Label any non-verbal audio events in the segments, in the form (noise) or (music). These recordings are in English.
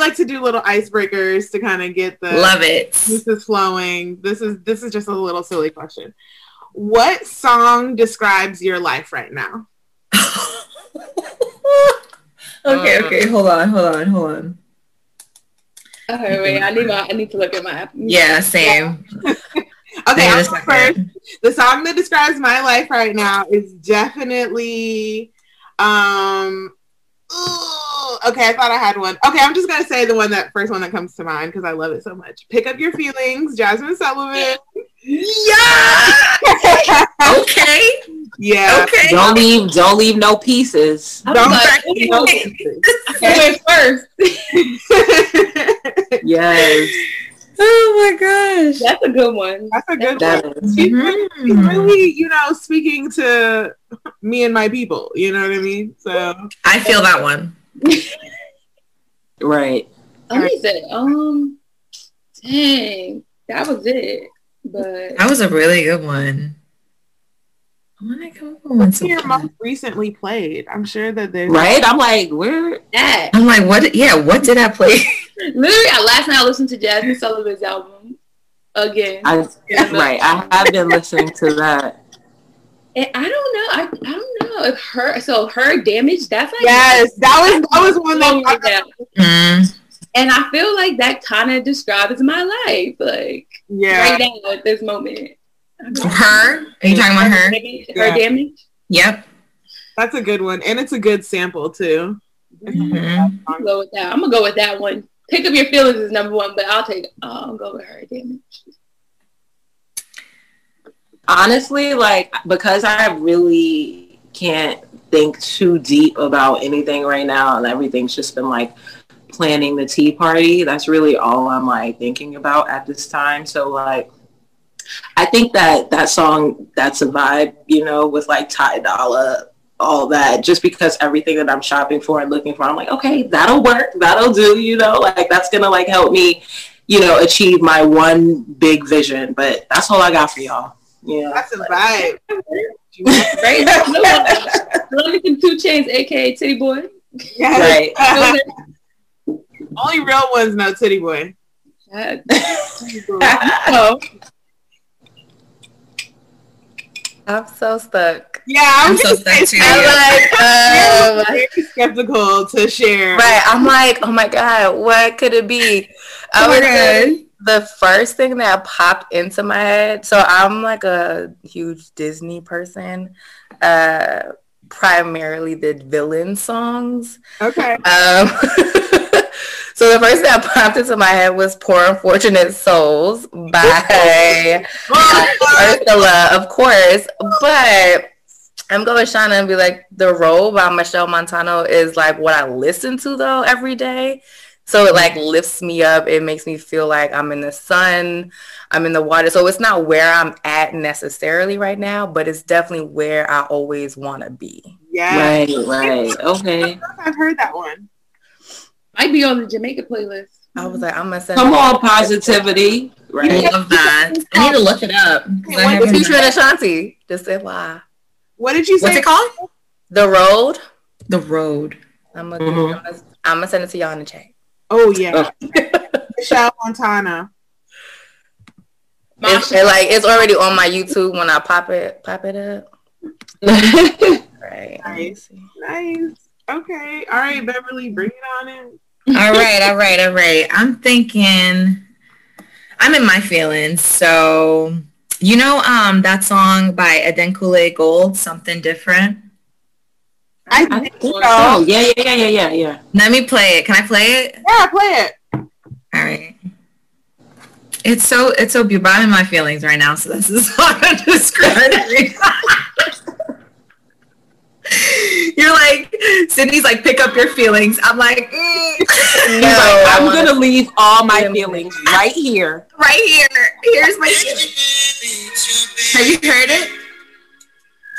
Like to do little icebreakers to kind of get the love it. This is flowing. This is this is just a little silly question. What song describes your life right now? (laughs) okay, uh, okay, hold on, hold on, hold on. Okay, wait, I need my I need to look at my app. Yeah, same. (laughs) okay, i first. The song that describes my life right now is definitely um okay, I thought I had one. Okay, I'm just gonna say the one that first one that comes to mind because I love it so much. Pick up your feelings, Jazmine Sullivan. Yeah. (laughs) okay. Yeah. Okay. Don't leave. Don't leave no pieces. Don't like, no pieces. (laughs) first. (laughs) yes. Oh my gosh. That's a good one. That's a good that one. She's, mm-hmm. really, really, you know, speaking to me and my people. You know what I mean? So I feel that one. right. Let me say, um, dang, that was it. But that was a really good one. I come up with one. So your most recently played. I'm sure that there's right. I'm like, where? That. I'm like, what? Yeah, what did I play? Literally, last night I listened to Jazmine Sullivan's album again. I, right, I have been listening to that. And I don't know. I, I don't know if her so her damage. That's like yes, that was that was one that. that. Mm. And I feel like that kind of describes my life, like yeah, right now at this moment. Her? Are you talking about her? Damage, her yeah. damage. Yep. That's a good one, and it's a good sample too. Mm-hmm. I'm gonna go with that. I'm gonna go with that one. Pick up your feelings is number one, but I'll take. I'll go with her damage honestly, like because I really can't think too deep about anything right now, and everything's just been like planning the tea party. That's really all I'm like thinking about at this time. So like. I think that that song, that's a vibe, you know, with like Ty Dolla, all that, just because everything that I'm shopping for and looking for, I'm like, okay, that'll work, that'll do, you know, like that's gonna like help me, you know, achieve my one big vision. But that's all I got for y'all. Yeah, that's a vibe. (laughs) right? (laughs) Let 2 Chainz, aka Titty Boy. Yes. Right. (laughs) Only real ones know Titty Boy. I'm so stuck. Yeah, I'm, I'm so stuck. I'm like, (laughs) um, very skeptical to share. Right. I'm like, oh my god, what could it be? (laughs) I oh was the first thing that popped into my head. So I'm like a huge Disney person. Uh, primarily the villain songs. Okay. Um, (laughs) so the first thing that popped into my head was "Poor Unfortunate Souls" by Ursula, of course. But I'm going to Shauna and be like, "The Road" by Machel Montano is like what I listen to though every day. So it like lifts me up. It makes me feel like I'm in the sun, I'm in the water. So it's not where I'm at necessarily right now, but it's definitely where I always want to be. Yeah. Right, right. Okay. I've heard that one. Might be on the Jamaica playlist. I was like, I'm gonna send. Come on, positivity. Right. I love that. I need to look it up. It's featuring Ashanti. Just say why. What did you say? What's it called? The Road. The Road. I'm gonna, mm-hmm. I'm gonna send it to y'all in the chat. Oh yeah, (laughs) Machel Montano. It's, it, like it's already on my YouTube when I pop it, pop it up. (laughs) right. Nice. Nice. Okay. All right, Beverly, bring it on in. all right. All right. All right. I'm thinking. I'm in my feelings. So you know, um, that song by Adekunle Gold, something different. I, I think so. Oh, yeah, yeah, yeah, yeah, yeah, yeah. Let me play it. Can I play it? Yeah, play it. All right. It's so it's so beautiful. I'm in my feelings right now, so this is (laughs) hard to describe. (laughs) You're like Sydney's like pick up your feelings. I'm like, mm. no, like, I'm gonna leave all my (laughs) feelings right here. Right here. Here's my. Have you heard it?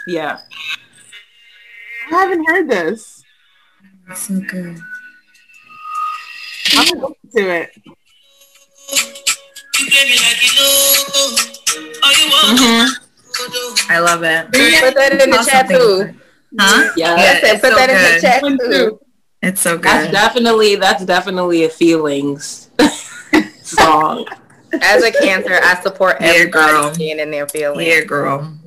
Yeah. I haven't heard this. It's so good. I'm gonna listen to it. Mm-hmm. I love it. Put that in the chat too. Huh? Yeah, yeah put so that good. in the chat too. It's so good. That's definitely that's definitely a feelings (laughs) song. As a cancer, I support every girl being in their feelings. Yeah, girl.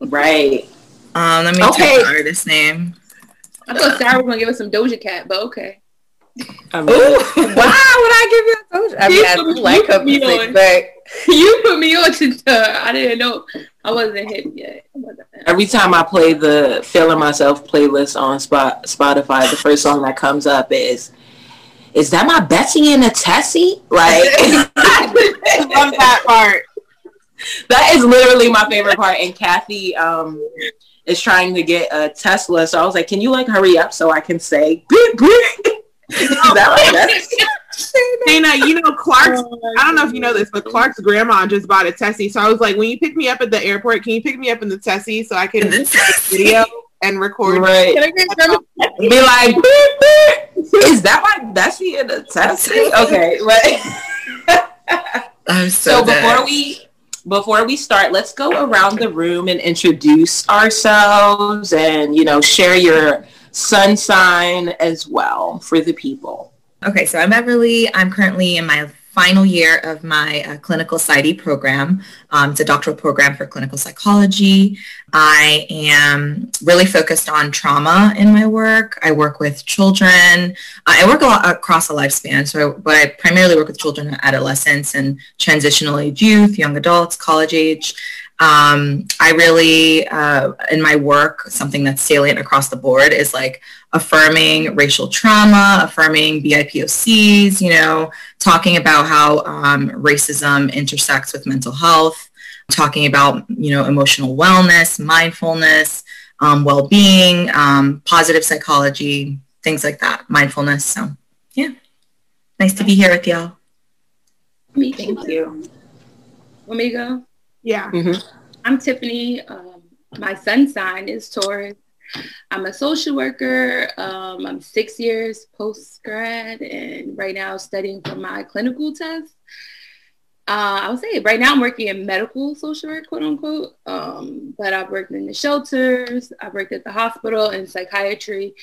Right. Um, let me okay. take the artist name. I thought Sarah was gonna give us some Doja Cat, but okay. I mean, Ooh, (laughs) why would I give you a Doja? I mean, I do like her music, but you put me on to her. I didn't know. I wasn't hit yet. Every time I play the "Feeling Myself" playlist on Spot, Spotify, the first song that comes up is "Is that my Betsy and a Tessie?" Like, I (laughs) love that part. That is literally my favorite part. And Kathy um, is trying to get a Tesla, so I was like, "Can you like hurry up so I can say?" (laughs) is that like that? Dana, you know Clark's. Oh I don't know if you know this, but Clark's grandma just bought a Tessie. So I was like, when you pick me up at the airport, can you pick me up in the Tessie so I can video (laughs) and record? Right. Can I get (laughs) Be like, is that my Bessie in the Tessie? Okay, right. (laughs) I'm so, so before we before we start, let's go around the room and introduce ourselves and you know share your sun sign as well for the people. Okay, so I'm Beverly. I'm currently in my final year of my uh, clinical PsyD program. Um, it's a doctoral program for clinical psychology. I am really focused on trauma in my work. I work with children. I work a lot across the lifespan, so but I primarily work with children and adolescents and transitional age youth, young adults, college age. Um, I really, uh, in my work, something that's salient across the board is like affirming racial trauma, affirming BIPOCs, you know, talking about how um, racism intersects with mental health, talking about, you know, emotional wellness, mindfulness, um, well-being, um, positive psychology, things like that, mindfulness. So, yeah, nice to be here with y'all. Me, thank you. Want me to go? Yeah. Mm-hmm. I'm Tiffany. Um, my sun sign is Taurus. I'm a social worker. Um, I'm six years post grad and right now studying for my clinical test. Uh, I would say right now I'm working in medical social work, quote unquote. Um, but I've worked in the shelters, I've worked at the hospital and psychiatry.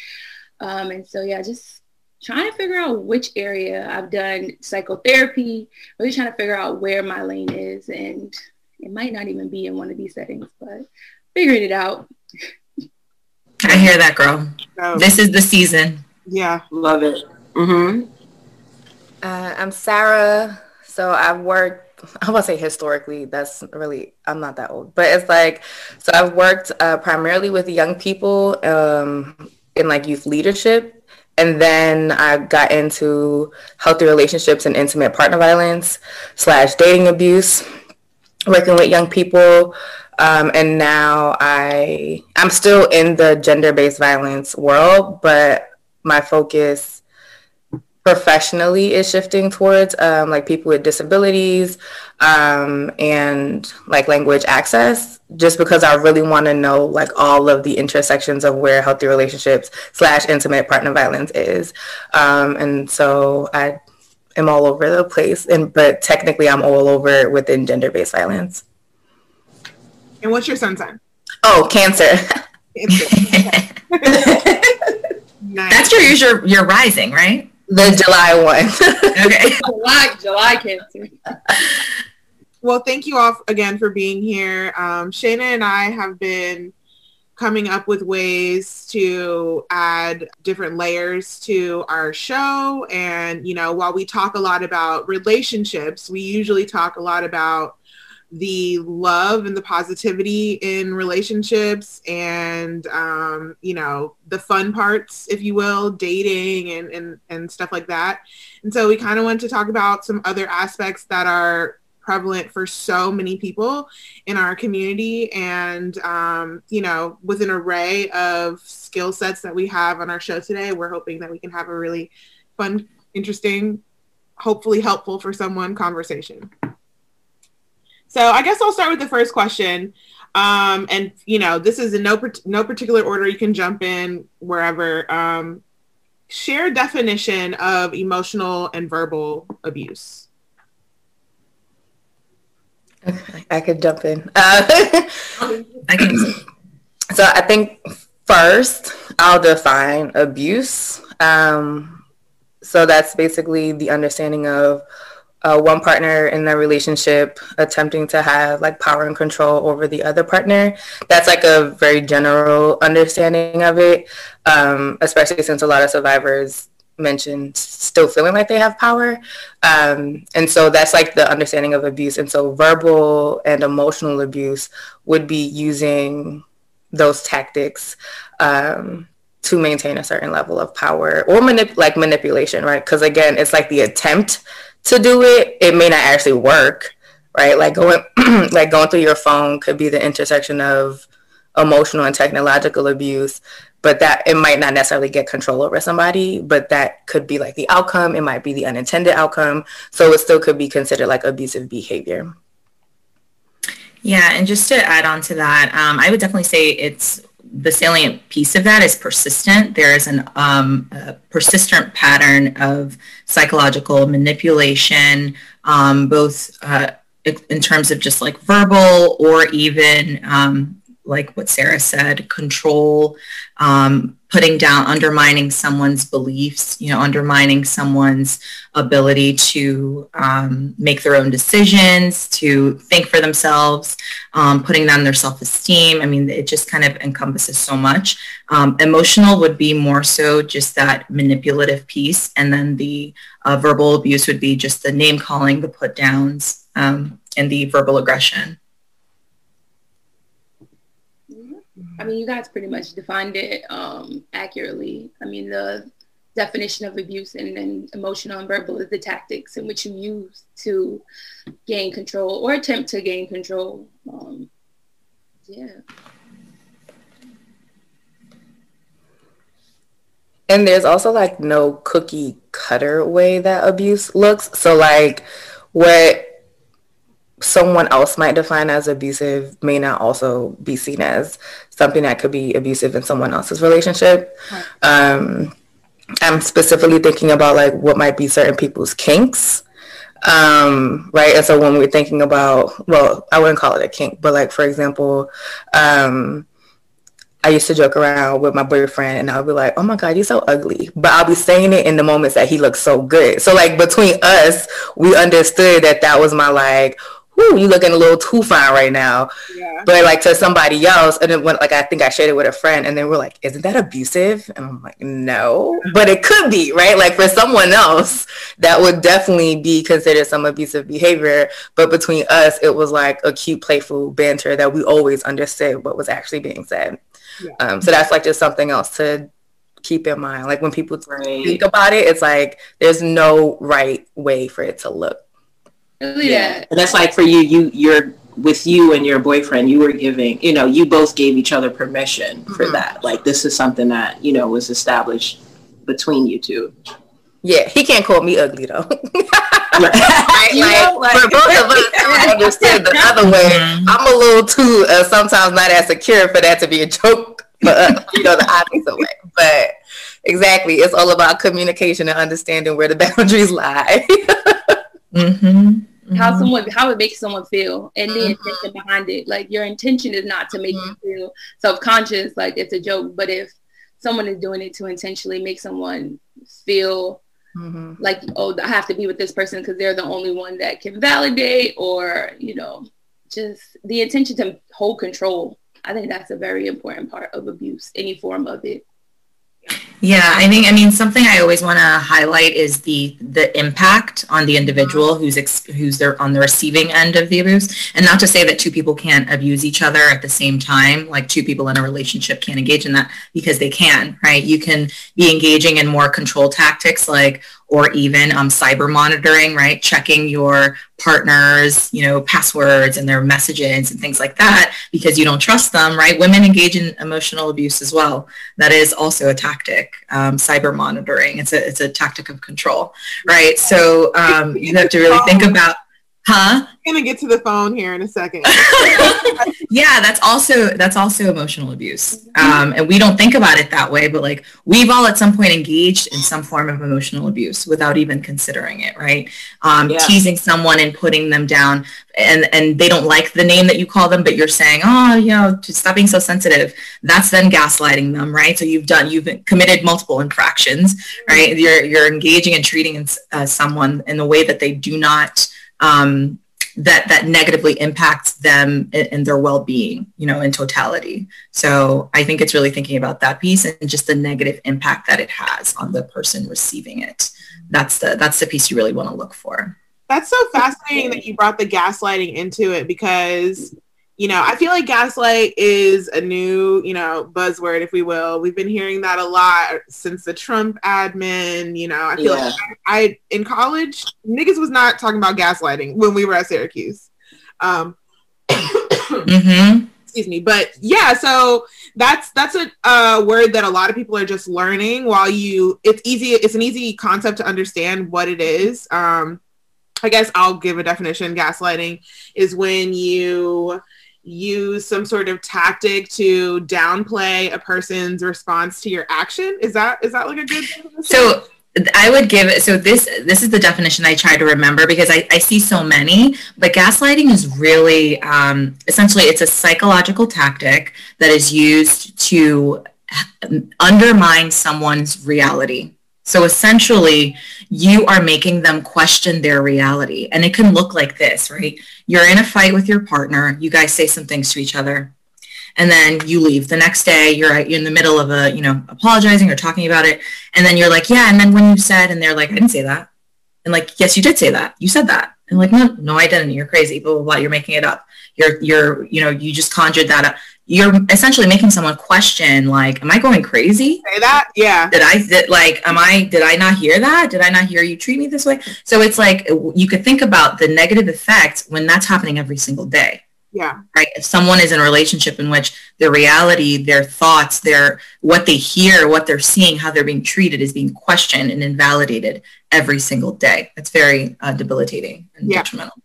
Um, and so, yeah, just trying to figure out which area I've done psychotherapy, really trying to figure out where my lane is. And it might not even be in one of these settings, but figuring it out. (laughs) I hear that, girl. Oh. This is the season. Yeah, love it. Mm-hmm. Uh, I'm Sarah. So I've worked. I want to say historically. That's really. I'm not that old, but it's like. So I've worked uh, primarily with young people um, in like youth leadership, and then I got into healthy relationships and intimate partner violence slash dating abuse, working with young people um, and now I I'm still in the gender-based violence world, but my focus professionally is shifting towards um, like people with disabilities um, and like language access just because i really want to know like all of the intersections of where healthy relationships slash intimate partner violence is. Um, and so i am all over the place and but technically i'm all over within gender-based violence and what's your sun sign? Oh, Cancer. cancer. (laughs) nice. That's your usual your rising, right? The July one. (laughs) okay. July, July Cancer. Well, thank you all again for being here. Um, Shayna and I have been coming up with ways to add different layers to our show. And, you know, while we talk a lot about relationships, we usually talk a lot about the love and the positivity in relationships and um, you know the fun parts if you will dating and and, and stuff like that. And so we kind of want to talk about some other aspects that are prevalent for so many people in our community and um, you know with an array of skill sets that we have on our show today we're hoping that we can have a really fun interesting hopefully helpful for someone conversation so I guess I'll start with the first question. Um, and you know, this is in no no particular order. You can jump in wherever. Um, share definition of emotional and verbal abuse. I could jump in. Uh, (laughs) I can. So I think first I'll define abuse. Um, so that's basically the understanding of uh, one partner in the relationship attempting to have like power and control over the other partner. That's like a very general understanding of it, um, especially since a lot of survivors mentioned still feeling like they have power. Um, and so that's like the understanding of abuse. And so verbal and emotional abuse would be using those tactics um, to maintain a certain level of power or manip- like manipulation, right? Because again, it's like the attempt to do it, it may not actually work, right? Like going (clears throat) like going through your phone could be the intersection of emotional and technological abuse, but that it might not necessarily get control over somebody, but that could be like the outcome. It might be the unintended outcome. So it still could be considered like abusive behavior. Yeah, and just to add on to that, um, I would definitely say it's the salient piece of that is persistent. There is an, um, a persistent pattern of psychological manipulation, um, both uh, in terms of just like verbal or even um, like what Sarah said, control, um, putting down, undermining someone's beliefs, you know, undermining someone's ability to um, make their own decisions, to think for themselves, um, putting down their self-esteem. I mean, it just kind of encompasses so much. Um, emotional would be more so just that manipulative piece. And then the uh, verbal abuse would be just the name calling, the put downs, um, and the verbal aggression. I mean, you guys pretty much defined it um, accurately. I mean, the definition of abuse and emotional and verbal is the tactics in which you use to gain control or attempt to gain control. Um, yeah. And there's also like no cookie cutter way that abuse looks. So like what someone else might define as abusive may not also be seen as something that could be abusive in someone else's relationship. Um, I'm specifically thinking about like what might be certain people's kinks. Um, right. And so when we're thinking about, well, I wouldn't call it a kink, but like, for example, um, I used to joke around with my boyfriend and I'll be like, oh my God, you're so ugly. But I'll be saying it in the moments that he looks so good. So like between us, we understood that that was my like, whoo, you looking a little too fine right now. Yeah. But like to somebody else, and then when like I think I shared it with a friend, and then we're like, isn't that abusive? And I'm like, no, but it could be, right? Like for someone else, that would definitely be considered some abusive behavior. But between us, it was like a cute, playful banter that we always understood what was actually being said. Yeah. Um, so that's like just something else to keep in mind. Like when people think about it, it's like there's no right way for it to look yeah. And that's like for you, you you're with you and your boyfriend, you were giving, you know, you both gave each other permission for mm-hmm. that. Like this is something that, you know, was established between you two. Yeah, he can't call me ugly though. (laughs) like, like, like, for both of us, I understand the other way. Mm-hmm. I'm a little too uh, sometimes not as secure for that to be a joke, but uh, you know the opposite way. But exactly, it's all about communication and understanding where the (laughs) boundaries lie. (laughs) Mm-hmm. How mm-hmm. someone how it makes someone feel and the mm-hmm. intention behind it. Like your intention is not to make mm-hmm. you feel self-conscious, like it's a joke. But if someone is doing it to intentionally make someone feel mm-hmm. like, oh, I have to be with this person because they're the only one that can validate or, you know, just the intention to hold control. I think that's a very important part of abuse, any form of it. Yeah, I think I mean something I always want to highlight is the the impact on the individual mm-hmm. who's ex- who's there on the receiving end of the abuse. And not to say that two people can't abuse each other at the same time, like two people in a relationship can't engage in that because they can, right? You can be engaging in more control tactics like or even um, cyber monitoring, right? Checking your partner's, you know, passwords and their messages and things like that because you don't trust them, right? Women engage in emotional abuse as well. That is also a tactic, um, cyber monitoring. It's a, it's a tactic of control, right? So um, you have to really think about Huh? I'm gonna get to the phone here in a second. (laughs) yeah, that's also that's also emotional abuse, um, and we don't think about it that way. But like we've all at some point engaged in some form of emotional abuse without even considering it, right? Um, yeah. Teasing someone and putting them down, and and they don't like the name that you call them, but you're saying, oh, you know, just stop being so sensitive. That's then gaslighting them, right? So you've done you've committed multiple infractions, right? You're you're engaging and treating uh, someone in the way that they do not um, that that negatively impacts them and their well-being you know in totality. So i think it's really thinking about that piece and just the negative impact that it has on the person receiving it. That's the that's the piece you really want to look for. That's so fascinating that you brought the gaslighting into it because you know, I feel like gaslight is a new, you know, buzzword, if we will. We've been hearing that a lot since the Trump admin. You know, I feel yeah. like I, I, in college niggas was not talking about gaslighting when we were at Syracuse. Um, mm-hmm. Excuse me, but yeah, so that's that's a uh, word that a lot of people are just learning. While you, it's easy, it's an easy concept to understand what it is. Um, I guess I'll give a definition. Gaslighting is when you use some sort of tactic to downplay a person's response to your action is that is that like a good so I would give it so this this is the definition I try to remember because I, I see so many, but gaslighting is really um, essentially it's a psychological tactic that is used to undermine someone's reality. So essentially, you are making them question their reality. And it can look like this, right? You're in a fight with your partner, you guys say some things to each other, and then you leave. The next day, you're, you're in the middle of a, you know, apologizing or talking about it. And then you're like, yeah, and then when you said, and they're like, I didn't say that. And like, yes, you did say that. You said that. And like, no, no, I didn't. You're crazy. Blah, blah, blah. You're making it up. You're, you're, you know, you just conjured that up you're essentially making someone question like am i going crazy? Say that? Yeah. Did i did like am i did i not hear that? Did i not hear you treat me this way? So it's like you could think about the negative effect when that's happening every single day. Yeah. Right? If someone is in a relationship in which their reality their thoughts their what they hear what they're seeing how they're being treated is being questioned and invalidated every single day. That's very uh, debilitating and yeah. detrimental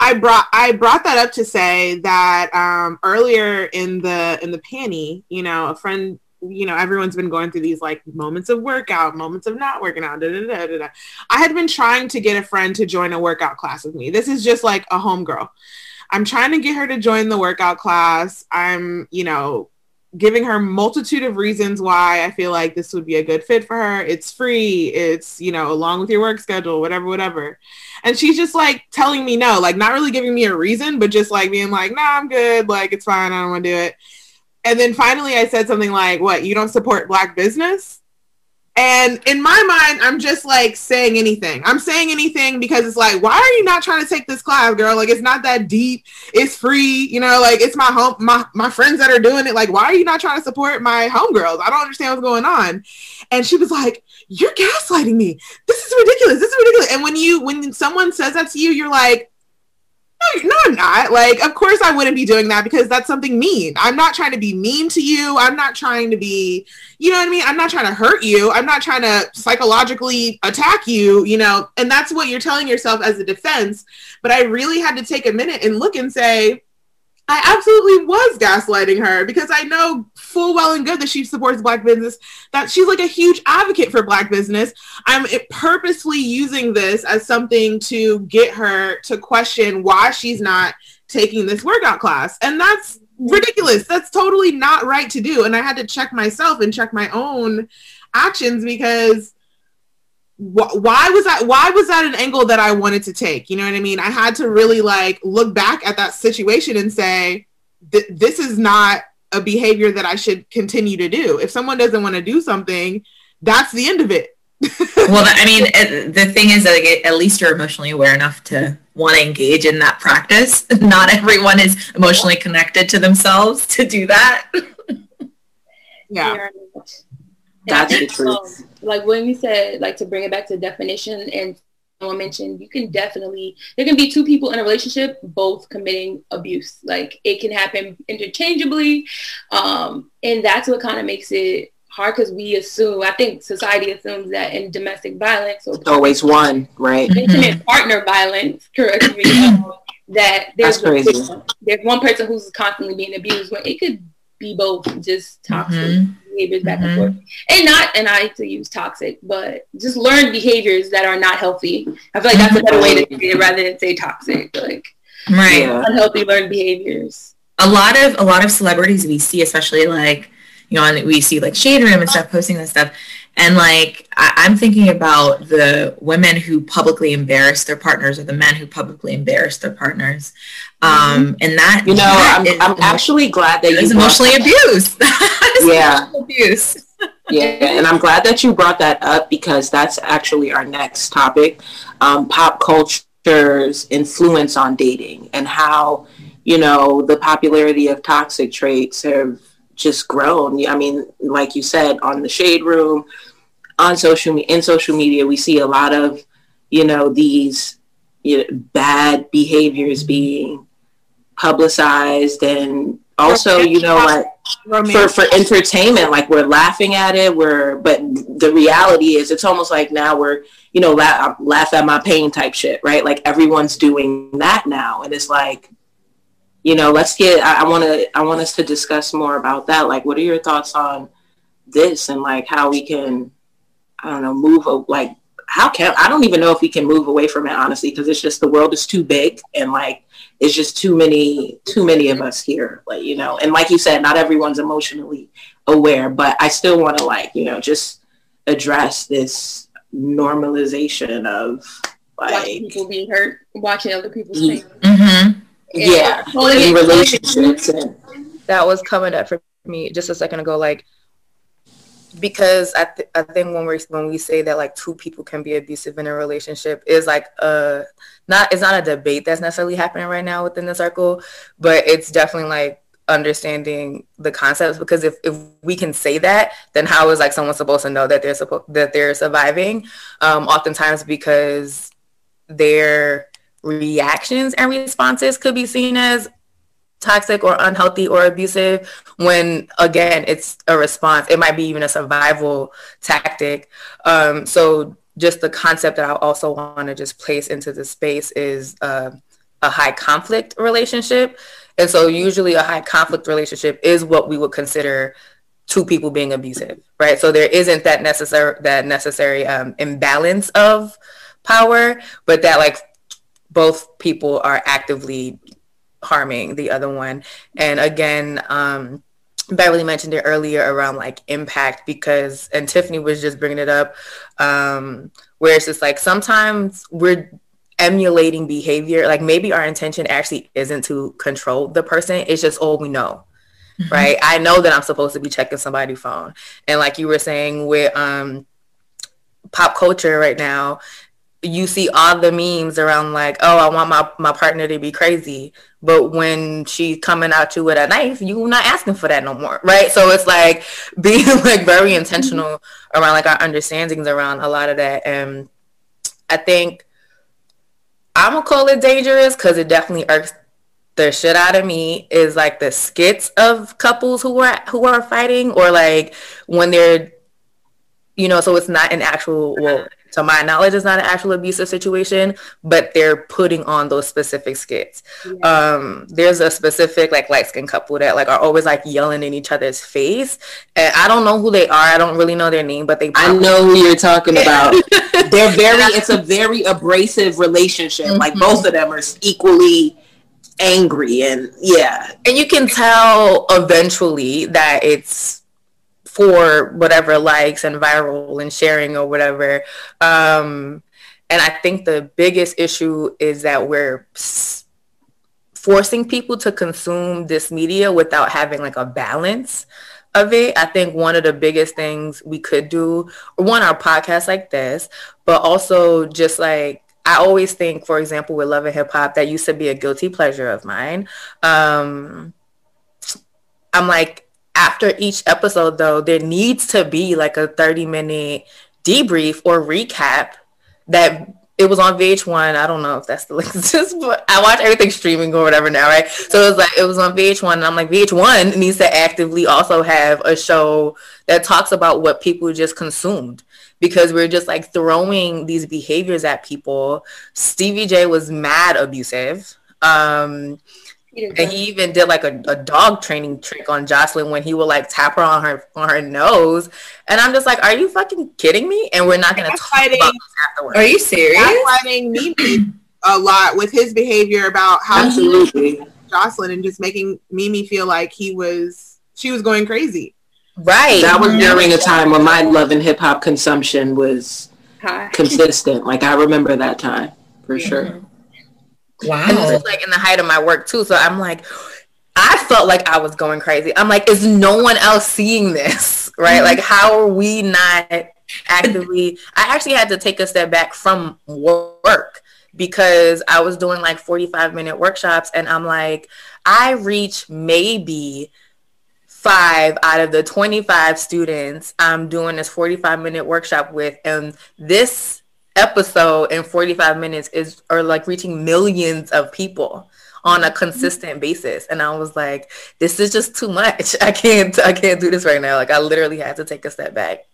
I brought I brought that up to say that um, earlier in the in the panty, you know, a friend, you know, everyone's been going through these like moments of workout, moments of not working out. Da, da, da, I had been trying to get a friend to join a workout class with me. This is just like a homegirl. I'm trying to get her to join the workout class. I'm, you know, giving her multitude of reasons why I feel like this would be a good fit for her. It's free. It's, you know, along with your work schedule, whatever, whatever. And she's just like telling me no, like not really giving me a reason, but just like being like, nah, I'm good. Like, it's fine. I don't want to do it. And then finally I said something like, what, you don't support black business? And in my mind, I'm just like saying anything. I'm saying anything because it's like, why are you not trying to take this class, girl? Like, it's not that deep. It's free. You know, like it's my home, my, my friends that are doing it. Like, why are you not trying to support my homegirls? I don't understand what's going on. And she was like, you're gaslighting me. This is ridiculous. This is ridiculous. And when you, when someone says that to you, you're like, no, no, I'm not. Like, of course I wouldn't be doing that because that's something mean. I'm not trying to be mean to you. I'm not trying to be, you know what I mean? I'm not trying to hurt you. I'm not trying to psychologically attack you, you know, and that's what you're telling yourself as a defense. But I really had to take a minute and look and say, I absolutely was gaslighting her because I know full well and good that she supports black business, that she's like a huge advocate for black business. I'm purposely using this as something to get her to question why she's not taking this workout class. And that's ridiculous. That's totally not right to do. And I had to check myself and check my own actions because why was that why was that an angle that i wanted to take you know what i mean i had to really like look back at that situation and say this is not a behavior that i should continue to do if someone doesn't want to do something that's the end of it (laughs) well, I mean, the thing is that at least you're emotionally aware enough to want to engage in that practice. (laughs) Not everyone is emotionally connected to themselves to do that. (laughs) yeah. That's the truth. Um, like when we said, like to bring it back to definition and someone mentioned, you can definitely, there can be two people in a relationship, both committing abuse. Like it can happen interchangeably. Um, and that's what kind of makes it hard because we assume, I think society assumes that in domestic violence, or always one, right? Intimate mm-hmm. partner violence, correct me, um, that there's, there's one person who's constantly being abused when it could be both just toxic mm-hmm. behaviors back mm-hmm. and forth. And not, and I to use toxic, but just learn behaviors that are not healthy. I feel like that's a better way to say it rather than say toxic. Like right. unhealthy learned behaviors. A lot of a lot of celebrities we see, especially like you know, and we see like Shade Room and stuff posting this stuff. And like I, am thinking about the women who publicly embarrass their partners or the men who publicly embarrass their partners. Um, and that you know, that I'm, is, I'm actually glad that you emotionally abused. (laughs) yeah, abuse. (laughs) yeah, and I'm glad that you brought that up because that's actually our next topic: um, pop culture's influence on dating and how you know the popularity of toxic traits have just grown. I mean, like you said, on the shade room, on social in social media, we see a lot of, you know, these you know, bad behaviors being publicized and also, you know, like for, for entertainment, like we're laughing at it, we're, but the reality is it's almost like now we're, you know, laugh, laugh at my pain type shit, right? Like everyone's doing that now. And it's like, you know, let's get, I, I want to, I want us to discuss more about that. Like, what are your thoughts on this and like how we can, I don't know, move, like, how can, I don't even know if we can move away from it, honestly, because it's just the world is too big and like, it's just too many, too many of us here, like, you know, and like you said, not everyone's emotionally aware, but I still want to like, you know, just address this normalization of like watching people being hurt, watching other people's pain. Mm-hmm yeah, in relationships and that was coming up for me just a second ago like because I, th- I think when we when we say that like two people can be abusive in a relationship is like uh not it's not a debate that's necessarily happening right now within the circle but it's definitely like understanding the concepts because if, if we can say that then how is like someone supposed to know that they're supposed that they're surviving? Um oftentimes because they're reactions and responses could be seen as toxic or unhealthy or abusive when again it's a response. It might be even a survival tactic. Um, so just the concept that i also want to just place into the space is uh, a high conflict relationship. And so usually a high conflict relationship is what we would consider two people being abusive right? So there isn't that necessary that necessary um, imbalance of power but that like both people are actively harming the other one. And again, um, Beverly mentioned it earlier around like impact because, and Tiffany was just bringing it up, um, where it's just like sometimes we're emulating behavior. Like maybe our intention actually isn't to control the person. It's just all we know. Mm-hmm. Right. I know that I'm supposed to be checking somebody's phone. And like you were saying with um, pop culture right now, you see all the memes around like, oh, I want my, my partner to be crazy. But when she's coming at you with a knife, you're not asking for that no more. Right. So it's like (laughs) being like very mm-hmm. intentional around like our understandings around a lot of that. And I think I'm gonna call it dangerous because it definitely irks the shit out of me is like the skits of couples who are who are fighting or like when they're you know, so it's not an actual well to my knowledge, it's not an actual abusive situation, but they're putting on those specific skits. Yeah. Um, there's a specific like light skinned couple that like are always like yelling in each other's face. And I don't know who they are. I don't really know their name, but they I know who you're talking about. (laughs) they're very it's a very abrasive relationship. Mm-hmm. Like both of them are equally angry and yeah. And you can tell eventually that it's for whatever likes and viral and sharing or whatever. Um, and I think the biggest issue is that we're forcing people to consume this media without having like a balance of it. I think one of the biggest things we could do, one, our podcast like this, but also just like I always think, for example, with Love and Hip Hop, that used to be a guilty pleasure of mine. Um, I'm like, after each episode, though, there needs to be like a 30 minute debrief or recap that it was on VH1. I don't know if that's the (laughs) link but I watch everything streaming or whatever now, right? So it was like it was on VH1, and I'm like VH1 needs to actively also have a show that talks about what people just consumed because we're just like throwing these behaviors at people. Stevie J was mad abusive. Um, and he even did like a, a dog training trick on Joseline when he would like tap her on her on her nose. And I'm just like, are you fucking kidding me? And we're not gonna talk fighting, about this afterwards. Are you serious? fighting Mimi a lot with his behavior about how absolutely Joseline and just making Mimi feel like he was she was going crazy. Right. That was during a time when my love and hip hop consumption was Hi. consistent. Like I remember that time for mm-hmm. sure. Wow. And this was like in the height of my work too. So I'm like, I felt like I was going crazy. I'm like, is no one else seeing this? (laughs) Right? Like, how are we not actively? (laughs) I actually had to take a step back from work because I was doing like 45 minute workshops and I'm like, I reach maybe five out of the 25 students I'm doing this 45 minute workshop with. And this episode in 45 minutes is or like reaching millions of people on a consistent mm-hmm. basis. And i was like this is just too much. (laughs) I can't i can't do this right now. Like i literally had to take a step back.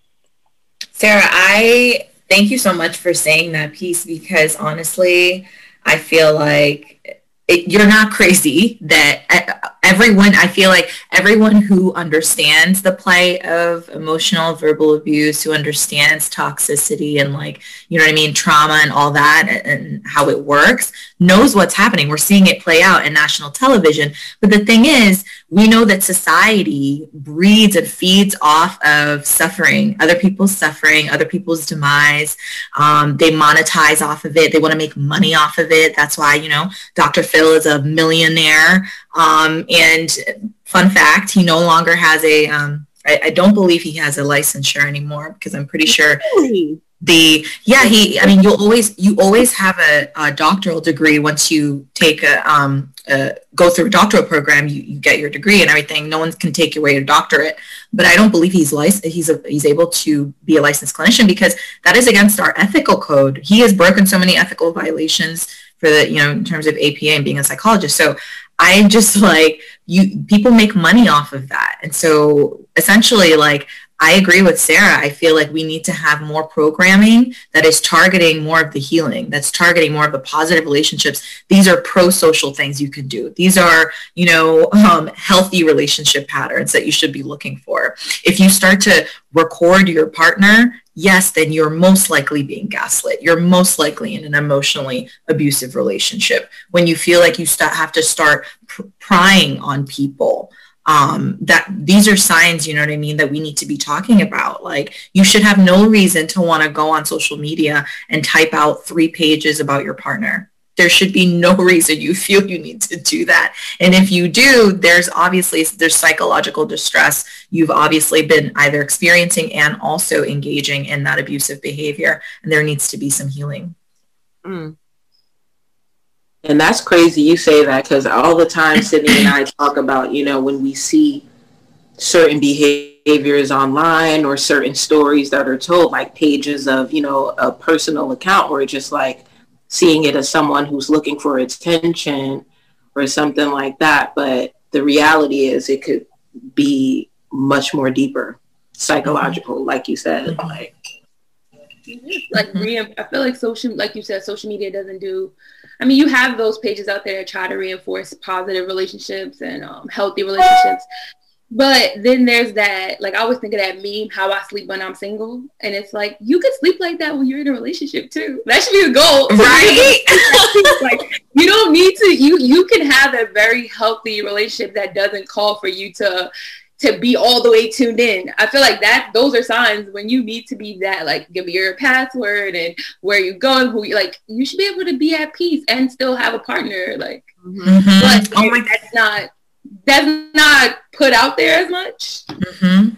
Sarah i thank you so much for saying that piece because honestly i feel like it, you're not crazy that uh, everyone i feel like everyone who understands the plight of emotional verbal abuse who understands toxicity and like you know what i mean trauma and all that and how it works knows what's happening. We're seeing it play out in national television. But the thing is we know that society breeds and feeds off of suffering other people's suffering other people's demise. Um, they monetize off of it. They want to make money off of it. That's why you know dr phil is a millionaire. Um, and fun fact, he no longer has a. Um, I, I, don't believe he has a licensure anymore because I'm pretty sure really? The yeah he. I mean, you'll always you always have a, a doctoral degree once you take a um a, go through a doctoral program. You, you get your degree and everything. No one can take away your doctorate. But I don't believe he's licensed. He's a, he's able to be a licensed clinician because that is against our ethical code. He has broken so many ethical violations for the you know in terms of APA and being a psychologist. So I just like you people make money off of that. And so essentially like I agree with Sarah. I feel like we need to have more programming that is targeting more of the healing, that's targeting more of the positive relationships. These are pro-social things you can do. These are, you know, um, healthy relationship patterns that you should be looking for. If you start to record your partner yes, then you're most likely being gaslit. You're most likely in an emotionally abusive relationship when you feel like you st- have to start pr- prying on people. Um, that these are signs, you know what I mean, that we need to be talking about. Like you should have no reason to want to go on social media and type out three pages about your partner there should be no (laughs) reason you feel you need to do that. And if you do, there's obviously there's psychological distress. You've obviously been either experiencing and also engaging in that abusive behavior, and there needs to be some healing. Mm. And that's crazy you say that because all the time Sydney and I talk about, you know, when we see certain behaviors online or certain stories that are told, like pages of, you know, a personal account or just like, seeing it as someone who's looking for attention or something like that. But the reality is it could be much more deeper, psychological, mm-hmm. like you said. Mm-hmm. Like, like mm-hmm. I feel like social, like you said, social media doesn't do. I mean, you have those pages out there that try to reinforce positive relationships and um, healthy relationships, but then there's that, like I always think of that meme, how I sleep when I'm single. And it's like, you could sleep like that when you're in a relationship too. That should be the goal. (laughs) Right? (laughs) like you don't need to, you you can have a very healthy relationship that doesn't call for you to to be all the way tuned in. I feel like that those are signs when you need to be that like give me your password and where you going, who you like you should be able to be at peace and still have a partner. Like mm-hmm. but oh my that's not that's not put out there as much. Mm-hmm.